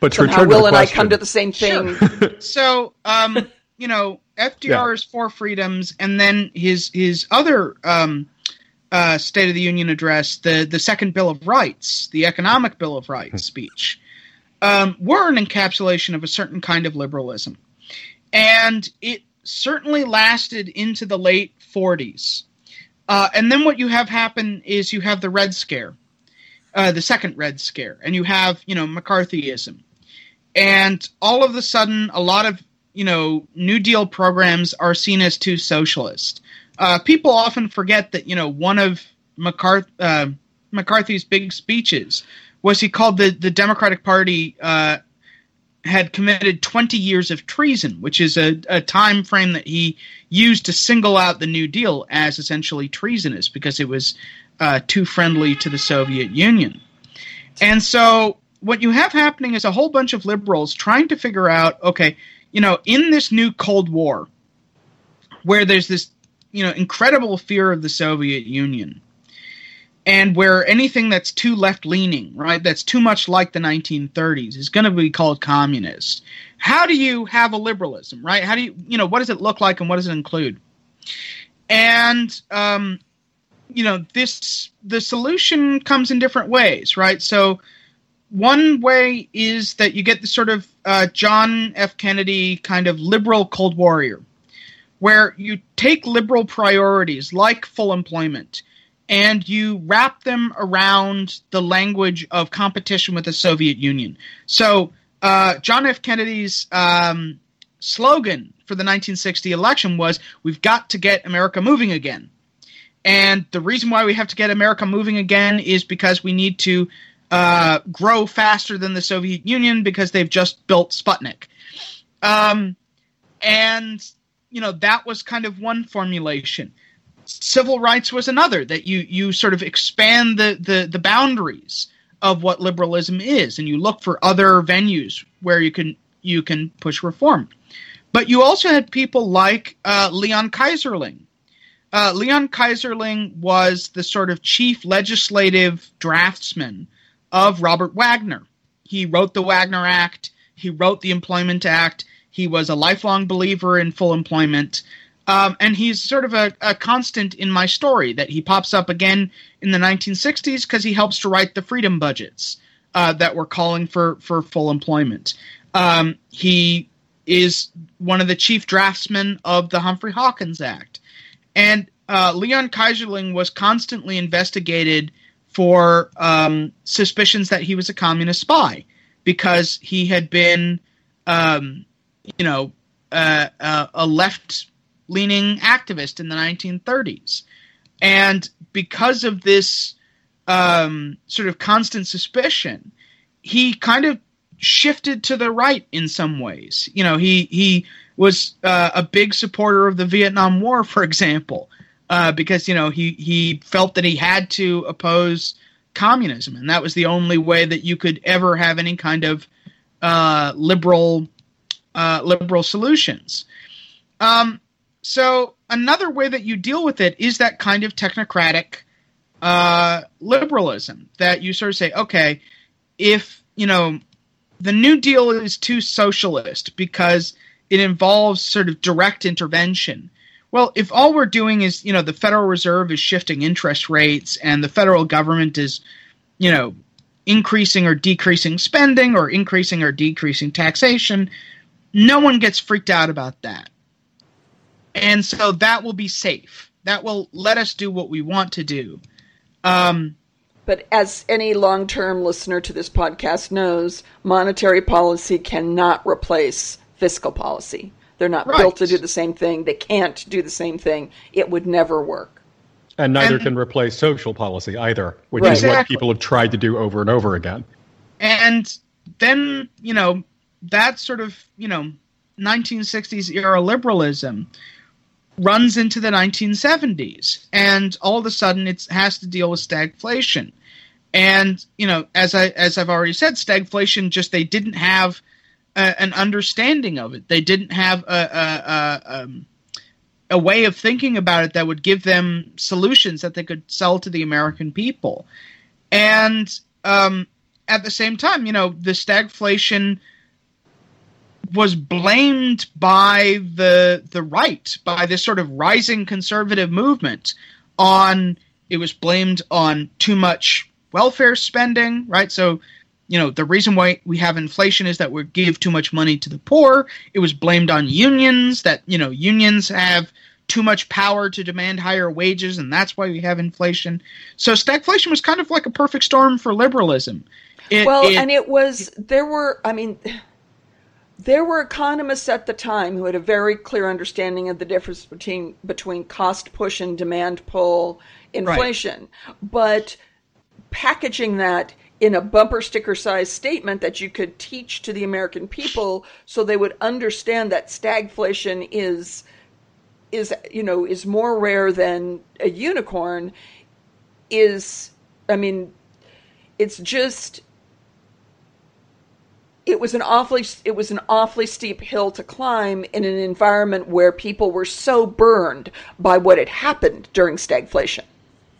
But to somehow Will the and I come to the same thing. So, um, you know, FDR's four freedoms, and then his his other um, uh, State of the Union address, the the Second Bill of Rights, the Economic Bill of Rights speech, um, were an encapsulation of a certain kind of liberalism, and it certainly lasted into the late 40s. Uh, and then what you have happen is you have the Red Scare, uh, the second Red Scare, and you have you know McCarthyism, and all of a sudden a lot of you know New Deal programs are seen as too socialist. Uh, people often forget that you know one of McCarth- uh, McCarthy's big speeches was he called the the Democratic Party uh, had committed 20 years of treason, which is a, a time frame that he used to single out the New Deal as essentially treasonous because it was uh, too friendly to the Soviet Union. And so what you have happening is a whole bunch of liberals trying to figure out, okay, you know, in this new Cold War, where there's this, you know, incredible fear of the Soviet Union, and where anything that's too left leaning, right, that's too much like the 1930s is going to be called communist. How do you have a liberalism, right? How do you, you know, what does it look like and what does it include? And, um, you know, this, the solution comes in different ways, right? So, one way is that you get the sort of uh, John F. Kennedy kind of liberal Cold Warrior, where you take liberal priorities like full employment and you wrap them around the language of competition with the Soviet Union. So, uh, John F. Kennedy's um, slogan for the 1960 election was, We've got to get America moving again. And the reason why we have to get America moving again is because we need to uh, grow faster than the Soviet Union because they've just built Sputnik. Um, and, you know, that was kind of one formulation. Civil rights was another, that you, you sort of expand the, the, the boundaries of what liberalism is and you look for other venues where you can you can push reform. But you also had people like uh, Leon Keyserling, uh, Leon Keyserling was the sort of chief legislative draftsman of Robert Wagner. He wrote the Wagner Act, he wrote the Employment Act, he was a lifelong believer in full employment. Um, and he's sort of a, a constant in my story that he pops up again in the 1960s because he helps to write the freedom budgets uh, that were calling for, for full employment. Um, he is one of the chief draftsmen of the Humphrey Hawkins Act. And uh, Leon Keyserling was constantly investigated for um, suspicions that he was a communist spy because he had been, um, you know, uh, uh, a left leaning activist in the 1930s. And because of this um, sort of constant suspicion, he kind of shifted to the right in some ways. You know, he he was uh, a big supporter of the Vietnam War, for example, uh, because you know he he felt that he had to oppose communism, and that was the only way that you could ever have any kind of uh, liberal uh, liberal solutions. Um, so another way that you deal with it is that kind of technocratic uh, liberalism that you sort of say, okay, if you know the New Deal is too socialist because it involves sort of direct intervention. Well, if all we're doing is, you know, the Federal Reserve is shifting interest rates and the federal government is, you know, increasing or decreasing spending or increasing or decreasing taxation, no one gets freaked out about that. And so that will be safe. That will let us do what we want to do. Um, But as any long term listener to this podcast knows, monetary policy cannot replace fiscal policy. They're not Right. built to do the same thing. They can't do the same thing. It would never work. And neither And- can replace social policy either, which Right. is what people have tried to do over and over again. and then you know that sort of you know 1960s era liberalism runs into the 1970s and all of a sudden it has to deal with stagflation. And you know as i as i've already said stagflation just they didn't have a, an understanding of it. They didn't have a, a, a, um, a way of thinking about it that would give them solutions that they could sell to the american people. And um, at the same time, you know, the stagflation was blamed by the the right, by this sort of rising conservative movement on it was blamed on too much welfare spending, right? So, you know, the reason why we have inflation is that we give too much money to the poor. It was blamed on unions that, you know, unions have too much power to demand higher wages and that's why we have inflation. So stagflation was kind of like a perfect storm for liberalism. It- well, it- and it was there were I mean there were economists at the time who had a very clear understanding of the difference between between cost push and demand pull inflation. But packaging that in a bumper sticker size statement that you could teach to the American people so they would understand that stagflation is is you know is more rare than a unicorn is I mean it's just it was an awfully it was an awfully steep hill to climb in an environment where people were so burned by what had happened during stagflation.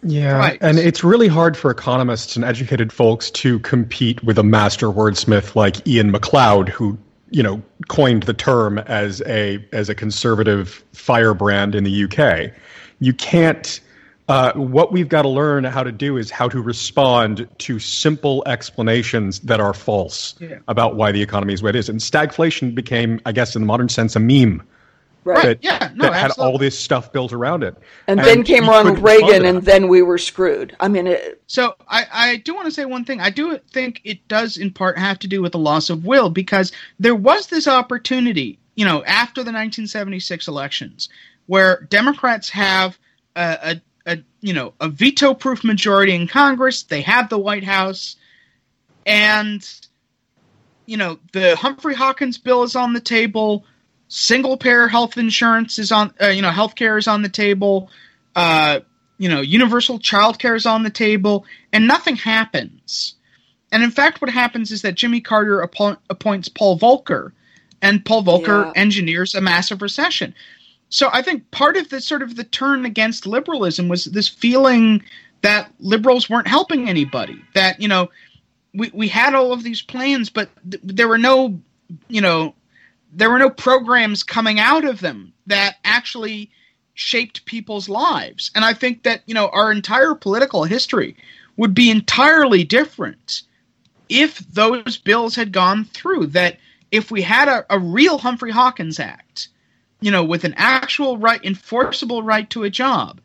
Yeah, Right. and it's really hard for economists and educated folks to compete with a master wordsmith like Iain Macleod, who you know coined the term as a as a conservative firebrand in the UK. You can't. Uh, what we've got to learn how to do is how to respond to simple explanations that are false Yeah. about why the economy is what it is. And stagflation became, I guess, in the modern sense, a meme Right. that, yeah, no, that had all this stuff built around it. And, then came you Ronald couldn't respond to Reagan, and then we were screwed. I mean, it, So I, I do want to say one thing. I do think it does in part have to do with the loss of will because there was this opportunity, you know, after the 1976 elections, where Democrats have a, a, a you know a veto-proof majority in Congress. They have the White House, and you know the Humphrey Hawkins bill is on the table. Single payer health insurance is on, uh, you know, health care is on the table. Uh, you know, universal child care is on the table, and nothing happens. And in fact, what happens is that Jimmy Carter appo- appoints Paul Volcker, and Paul Volcker Yeah. engineers a massive recession. So I think part of the sort of the turn against liberalism was this feeling that liberals weren't helping anybody. That you know, we we had all of these plans, but th- there were no, you know, there were no programs coming out of them that actually shaped people's lives. And I think that, you know, our entire political history would be entirely different if those bills had gone through. That if we had a, a real Humphrey Hawkins Act, you know, with an actual right, enforceable right to a job,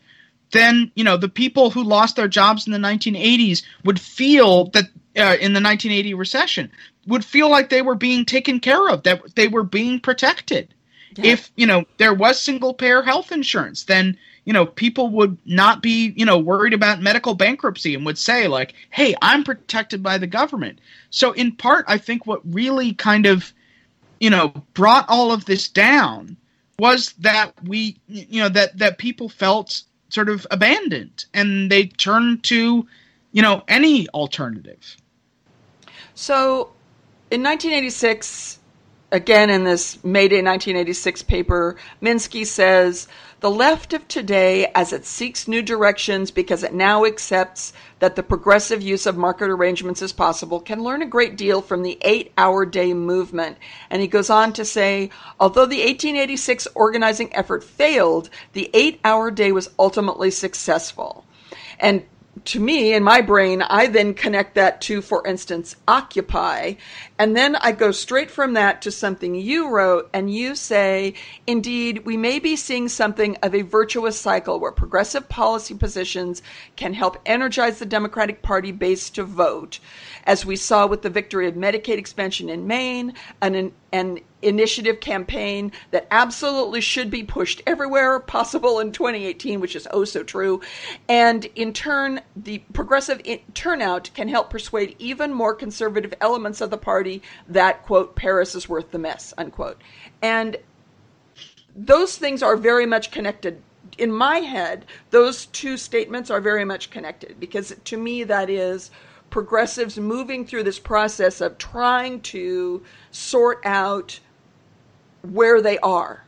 then, you know, the people who lost their jobs in the 1980s would feel that uh, in the 1980 recession would feel like they were being taken care of, that they were being protected. If, you know, there was single payer health insurance, then, you know, people would not be, you know, worried about medical bankruptcy and would say, like, hey, I'm protected by the government. So, in part, I think what really kind of, you know, brought all of this down was that we, you know, that, that people felt sort of abandoned and they turned to, you know, any alternative. So, in 1986, again in this May Day 1986 paper, Minsky says the left of today, as it seeks new directions because it now accepts that the progressive use of market arrangements is possible, can learn a great deal from the eight hour day movement. And he goes on to say, although the 1886 organizing effort failed, the eight hour day was ultimately successful. And to me, in my brain, I then connect that to, for instance, Occupy. And then I go straight from that to something you wrote, and you say, indeed, we may be seeing something of a virtuous cycle where progressive policy positions can help energize the Democratic Party base to vote, as we saw with the victory of Medicaid expansion in Maine, an, an initiative campaign that absolutely should be pushed everywhere possible in 2018, which is oh so true. And in turn, the progressive turnout can help persuade even more conservative elements of the party that, quote, Paris is worth the mess, unquote. And those things are very much connected. In my head, those two statements are very much connected because to me, that is progressives moving through this process of trying to sort out where they are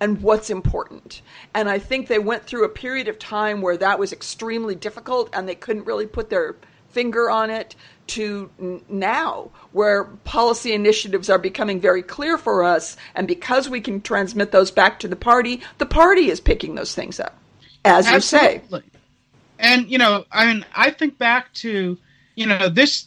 and what's important. And I think they went through a period of time where that was extremely difficult and they couldn't really put their finger on it to now where policy initiatives are becoming very clear for us and because we can transmit those back to the party the party is picking those things up as Absolutely. you say and you know i mean i think back to you know this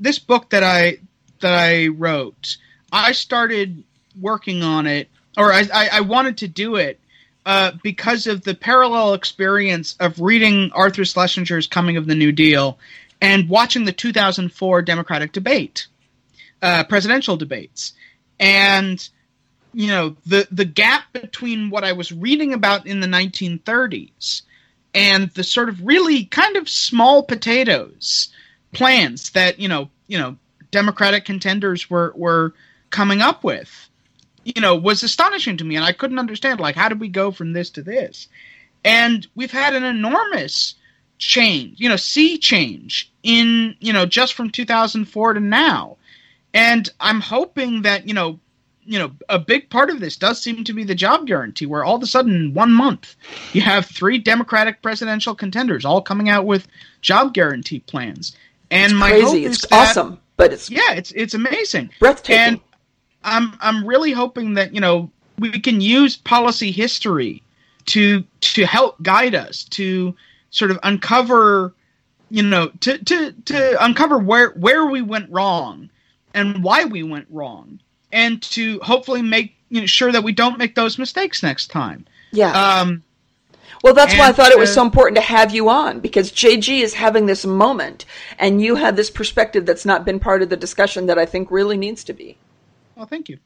this book that i that i wrote i started working on it, or I, I, I wanted to do it uh, because of the parallel experience of reading Arthur Schlesinger's Coming of the New Deal and watching the 2004 Democratic debate, uh, presidential debates, and you know the the gap between what I was reading about in the 1930s and the sort of really kind of small potatoes plans that you know you know Democratic contenders were were coming up with you know, was astonishing to me, and I couldn't understand like how did we go from this to this? And we've had an enormous change, you know, sea change in you know just from 2004 to now, and I'm hoping that you know. You know, a big part of this does seem to be the job guarantee, where all of a sudden, in one month, you have three Democratic presidential contenders all coming out with job guarantee plans. And it's my crazy. hope it's is that, awesome, but it's yeah, it's it's amazing, breathtaking. And I'm I'm really hoping that you know we can use policy history to to help guide us to sort of uncover you know to to to uncover where where we went wrong and why we went wrong and to hopefully make you know, sure that we don't make those mistakes next time. Yeah. Um, well, that's why I thought it was so important to have you on because JG is having this moment and you have this perspective that's not been part of the discussion that I think really needs to be. Well, thank you.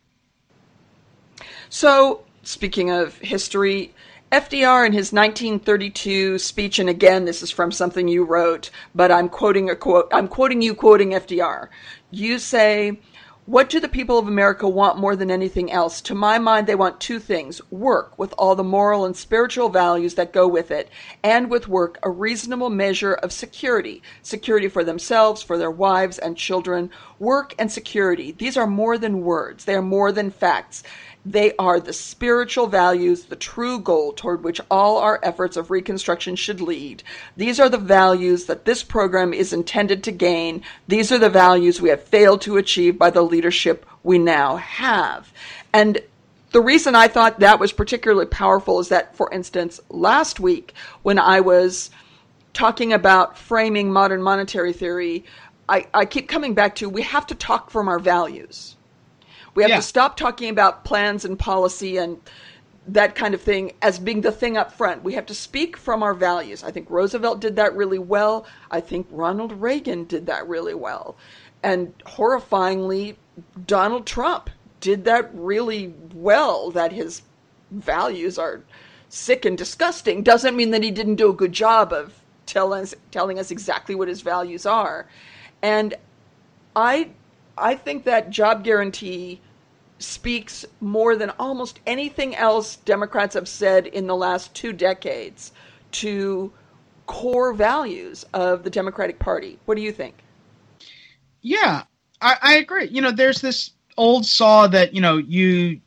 So, speaking of history, FDR in his 1932 speech, and again, this is from something you wrote, but I'm quoting a quote. I'm quoting you quoting FDR. You say, "What do the people of America want more than anything else? To my mind, they want two things: work with all the moral and spiritual values that go with it, and with work a reasonable measure of security, security for themselves, for their wives and children. Work and security. These are more than words. They are more than facts." They are the spiritual values, the true goal toward which all our efforts of reconstruction should lead. These are the values that this program is intended to gain. These are the values we have failed to achieve by the leadership we now have. And the reason I thought that was particularly powerful is that, for instance, last week when I was talking about framing modern monetary theory, I, I keep coming back to we have to talk from our values. We have yeah. to stop talking about plans and policy and that kind of thing as being the thing up front. We have to speak from our values. I think Roosevelt did that really well. I think Ronald Reagan did that really well. And horrifyingly, Donald Trump did that really well, that his values are sick and disgusting. Doesn't mean that he didn't do a good job of tell us, telling us exactly what his values are. And I I think that job guarantee speaks more than almost anything else Democrats have said in the last two decades to core values of the Democratic Party. What do you think? Yeah, I, I agree. You know, there's this old saw that you know you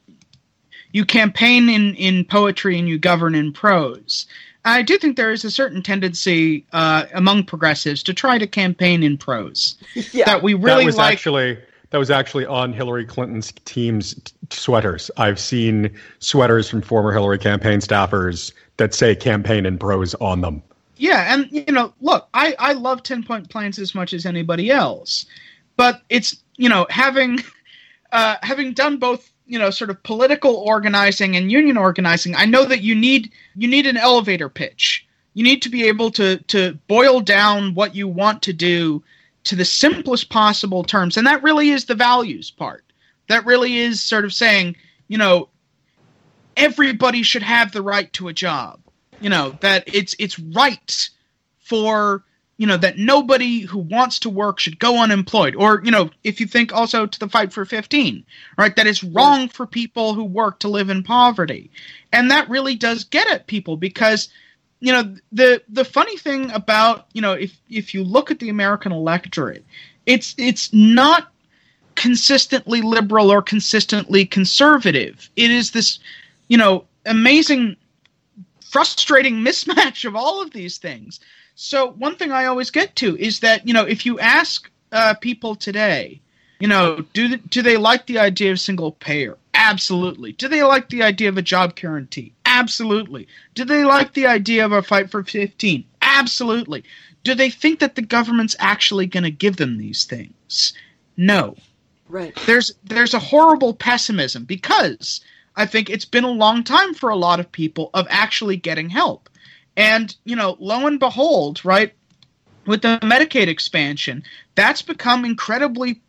you campaign in in poetry and you govern in prose. I do think there is a certain tendency uh, among progressives to try to campaign in prose. yeah. That we really that was like. Actually, that was actually on Hillary Clinton's team's t- sweaters. I've seen sweaters from former Hillary campaign staffers that say campaign in prose on them. Yeah, and you know, look, I I love ten point plans as much as anybody else, but it's you know having uh, having done both you know sort of political organizing and union organizing, I know that you need you need an elevator pitch. You need to be able to to boil down what you want to do to the simplest possible terms, and that really is the values part. That really is sort of saying, you know, everybody should have the right to a job. You know that it's it's right for you know that nobody who wants to work should go unemployed or you know if you think also to the fight for 15 right that it's wrong for people who work to live in poverty and that really does get at people because you know the the funny thing about you know if if you look at the american electorate it's it's not consistently liberal or consistently conservative it is this you know amazing frustrating mismatch of all of these things. So one thing I always get to is that you know if you ask uh, people today, you know, do do they like the idea of single payer? Absolutely. Do they like the idea of a job guarantee? Absolutely. Do they like the idea of a fight for 15? Absolutely. Do they think that the government's actually going to give them these things? No. Right. There's there's a horrible pessimism because I think it's been a long time for a lot of people of actually getting help. And, you know, lo and behold, right, with the Medicaid expansion, that's become incredibly,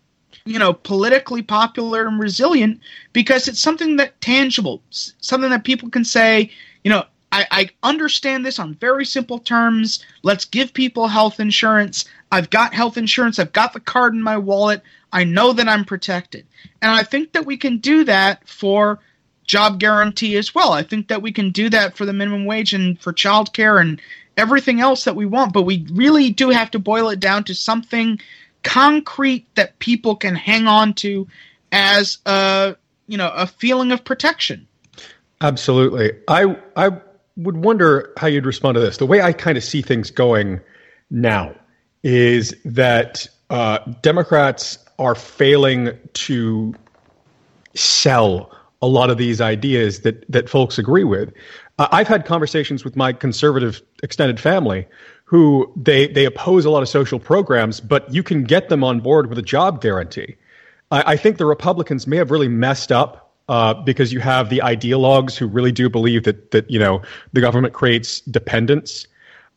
you know, politically popular and resilient because it's something that tangible, something that people can say, you know, I, I understand this on very simple terms. Let's give people health insurance. I've got health insurance. I've got the card in my wallet. I know that I'm protected. And I think that we can do that for job guarantee as well. I think that we can do that for the minimum wage and for childcare and everything else that we want, but we really do have to boil it down to something concrete that people can hang on to as a you know a feeling of protection. Absolutely. I I would wonder how you'd respond to this. The way I kind of see things going now is that uh, Democrats are failing to sell a lot of these ideas that that folks agree with. Uh, I've had conversations with my conservative extended family who they they oppose a lot of social programs, but you can get them on board with a job guarantee. I, I think the Republicans may have really messed up uh, because you have the ideologues who really do believe that that you know the government creates dependence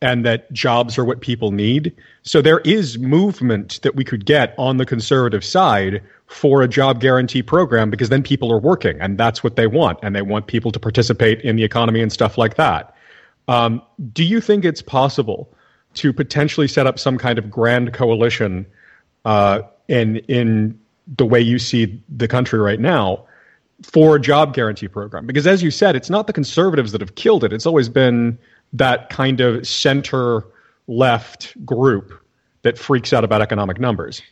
and that jobs are what people need. So there is movement that we could get on the conservative side for a job guarantee program because then people are working and that's what they want and they want people to participate in the economy and stuff like that. Um, do you think it's possible to potentially set up some kind of grand coalition uh, in in the way you see the country right now for a job guarantee program? Because as you said, it's not the conservatives that have killed it. It's always been that kind of center left group that freaks out about economic numbers.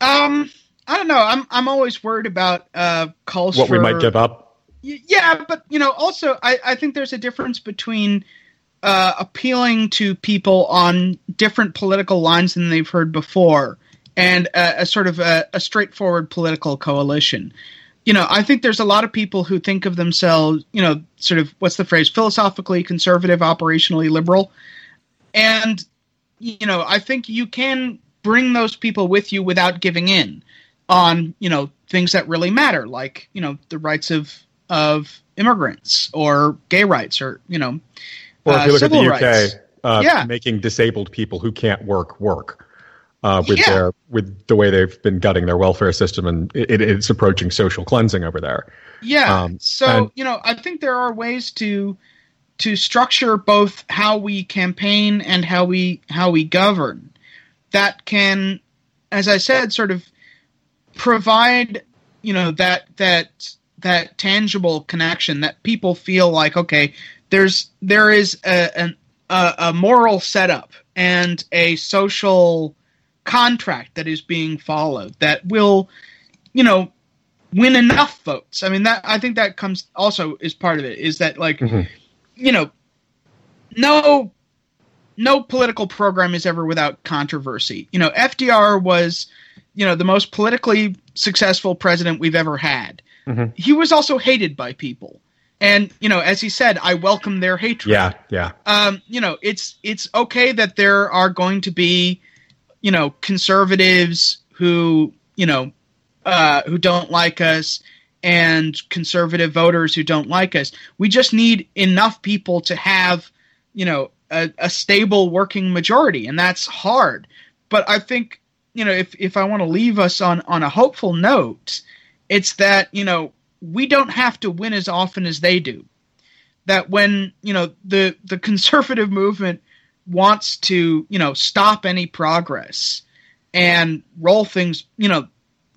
Um, I don't know. I'm I'm always worried about uh, calls what for, we might give up. Yeah, but you know, also I, I think there's a difference between uh, appealing to people on different political lines than they've heard before, and a, a sort of a, a, straightforward political coalition. You know, I think there's a lot of people who think of themselves, you know, sort of what's the phrase, philosophically conservative, operationally liberal, and you know, I think you can bring those people with you without giving in on you know things that really matter, like you know the rights of of immigrants or gay rights or you know or if you look at the UK, uh, yeah. making disabled people who can't work work. Uh, with Yeah. their with the way they've been gutting their welfare system, and it, it's approaching social cleansing over there. Yeah. Um, so and- you know, I think there are ways to to structure both how we campaign and how we how we govern that can, as I said, sort of provide you know that that that tangible connection that people feel like okay, there's there is a an, a, a moral setup and a social contract that is being followed that will you know win enough votes. I mean that I think that comes also is part of it is that like mm-hmm. you know no no political program is ever without controversy. You know FDR was you know the most politically successful president we've ever had. Mm-hmm. He was also hated by people. And you know, as he said, I welcome their hatred. Yeah, yeah. Um, you know, it's it's okay that there are going to be, you know, conservatives who you know uh, who don't like us and conservative voters who don't like us. We just need enough people to have, you know, a, a stable working majority, and that's hard. But I think, you know, if if I want to leave us on on a hopeful note, it's that you know we don't have to win as often as they do. That when you know the the conservative movement wants to you know stop any progress and roll things you know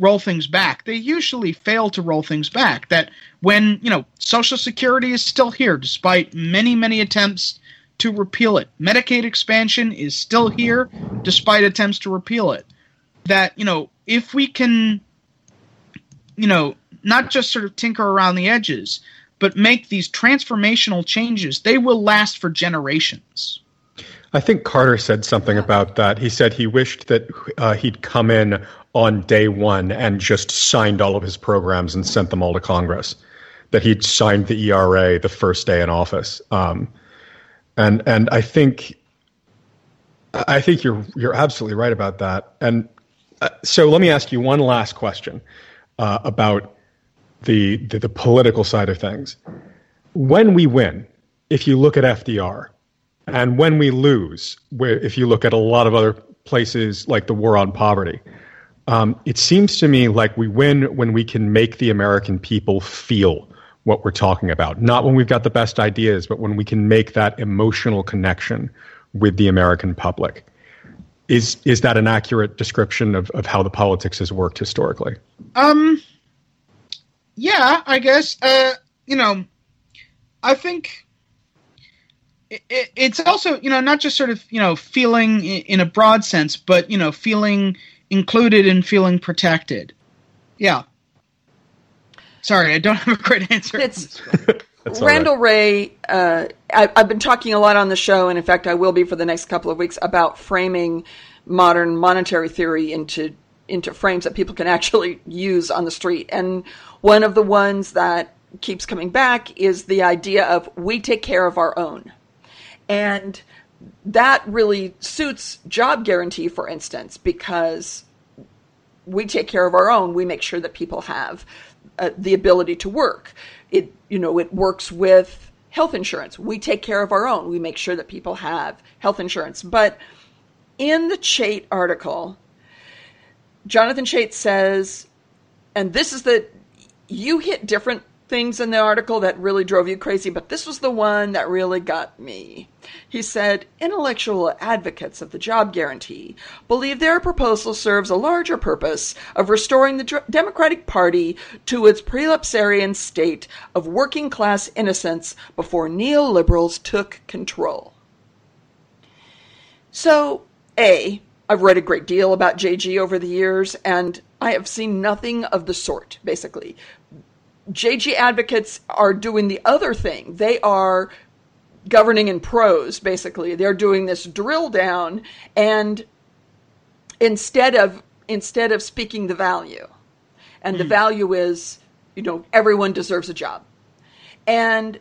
roll things back. They usually fail to roll things back. That when, you know, Social Security is still here despite many, many attempts to repeal it. Medicaid expansion is still here despite attempts to repeal it. That, you know, if we can, you know, not just sort of tinker around the edges, but make these transformational changes, they will last for generations. I think Carter said something about that. He said he wished that uh, he'd come in on day one and just signed all of his programs and sent them all to Congress. That he'd signed the ERA the first day in office. Um, and and I think I think you're you're absolutely right about that. And uh, so let me ask you one last question uh, about the, the the political side of things. When we win, if you look at FDR, and when we lose, where if you look at a lot of other places like the war on poverty, um, it seems to me like we win when we can make the American people feel what we're talking about. Not when we've got the best ideas, but when we can make that emotional connection with the American public. Is is that an accurate description of, of how the politics has worked historically? Um, yeah, I guess. Uh, you know, I think it, it, it's also you know not just sort of you know feeling in, in a broad sense, but you know feeling included and feeling protected. Yeah. Sorry, I don't have a great answer. It's Randall right. Wray. Uh, I, I've been talking a lot on the show, and in fact, I will be for the next couple of weeks about framing modern monetary theory into into frames that people can actually use on the street. And one of the ones that keeps coming back is the idea of we take care of our own. And that really suits job guarantee, for instance, because we take care of our own. We make sure that people have uh, the ability to work. It you know it works with health insurance. We take care of our own. We make sure that people have health insurance. But in the Chait article, Jonathan Chait says, and this is the you hit different things in the article that really drove you crazy, but this was the one that really got me. He said intellectual advocates of the job guarantee believe their proposal serves a larger purpose of restoring the Democratic Party to its prelapsarian state of working class innocence before neoliberals took control. So, A, I've read a great deal about JG over the years, and I have seen nothing of the sort, basically. JG advocates are doing the other thing. They are governing in prose, basically. They're doing this drill down and instead of instead of speaking the value. And the hmm. value is, you know, everyone deserves a job. And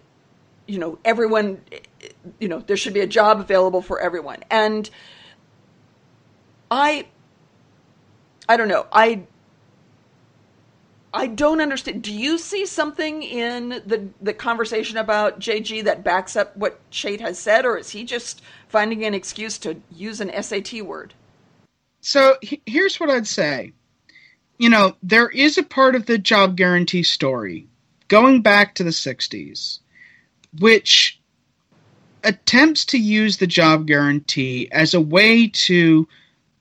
you know, everyone you know, there should be a job available for everyone. And I I don't know. I I don't understand. Do you see something in the the conversation about JG that backs up what Chait has said, or is he just finding an excuse to use an SAT word? So here's what I'd say. You know, there is a part of the job guarantee story going back to the 60s, which attempts to use the job guarantee as a way to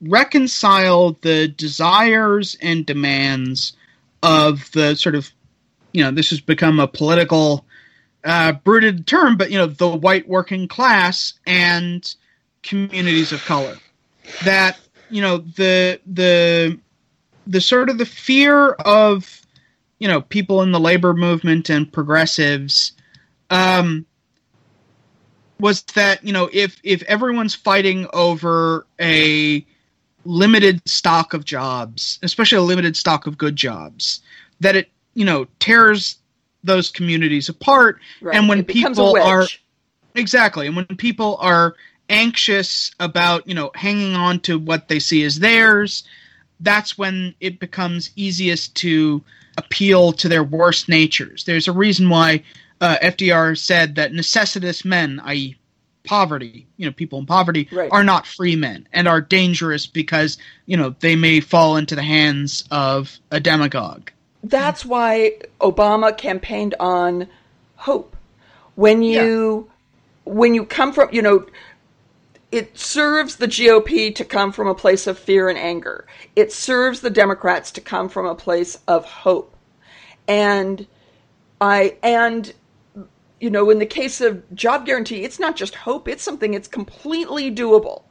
reconcile the desires and demands of the sort of, you know, this has become a political uh, bruited term, but you know, the white working class and communities of color. That you know the the the sort of the fear of you know people in the labor movement and progressives um, was that you know if if everyone's fighting over a limited stock of jobs, especially a limited stock of good jobs, that it you know tears those communities apart. Right. And when It becomes a people are exactly, and when people are anxious about you know hanging on to what they see as theirs, that's when it becomes easiest to appeal to their worst natures. There's a reason why uh, FDR said that necessitous men, i.e., poverty, you know, people in poverty, Right. are not free men and are dangerous because you know they may fall into the hands of a demagogue. That's why Obama campaigned on hope. When you when you come from, you know, it serves the GOP to come from a place of fear and anger. It serves the Democrats to come from a place of hope. And I and you know, in the case of job guarantee, it's not just hope, it's something it's completely doable.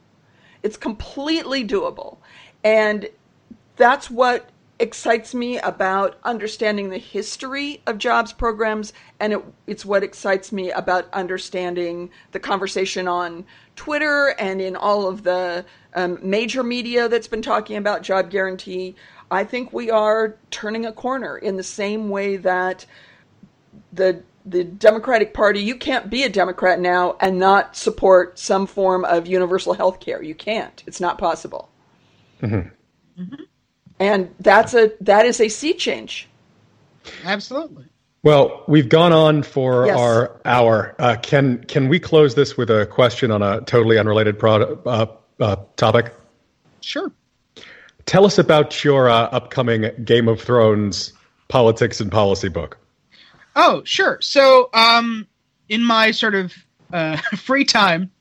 It's completely doable. And that's what excites me about understanding the history of jobs programs and it, it's what excites me about understanding the conversation on twitter and in all of the um, major media that's been talking about job guarantee i think we are turning a corner in the same way that the the democratic party you can't be a democrat now and not support some form of universal health care you can't it's not possible and that's a that is a sea change. Absolutely. Well, we've gone on for Yes. our hour. Uh, can can we close this with a question on a totally unrelated pro- uh, uh, topic? Sure. Tell us about your uh, upcoming Game of Thrones politics and policy book. Oh, sure. So, um, in my sort of uh, free time,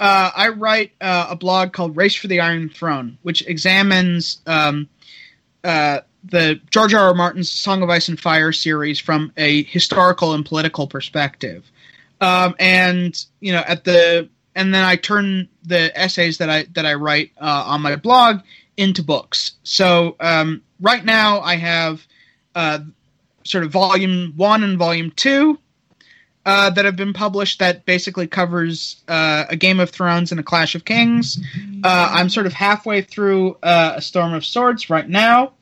uh, I write uh, a blog called Race for the Iron Throne, which examines um, uh, the George R. R. Martin's Song of Ice and Fire series from a historical and political perspective. Um, and you know, at the and then I turn the essays that I that I write uh, on my blog into books. So um, right now I have uh, sort of volume one and volume two uh, that have been published that basically covers uh, a Game of Thrones and a Clash of Kings. Uh, I'm sort of halfway through uh, a Storm of Swords right now,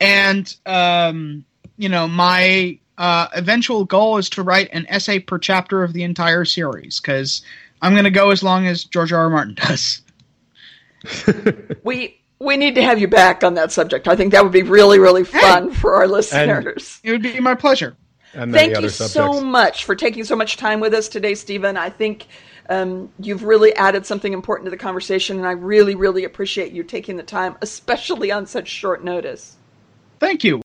and um, you know my uh, eventual goal is to write an essay per chapter of the entire series because I'm going to go as long as George R. R. Martin does. We we need to have you back on that subject. I think that would be really really fun for our listeners. It would be my pleasure. And Thank you subjects. so much for taking so much time with us today, Steven. I think um, you've really added something important to the conversation, and I really really appreciate you taking the time, especially on such short notice. Thank you.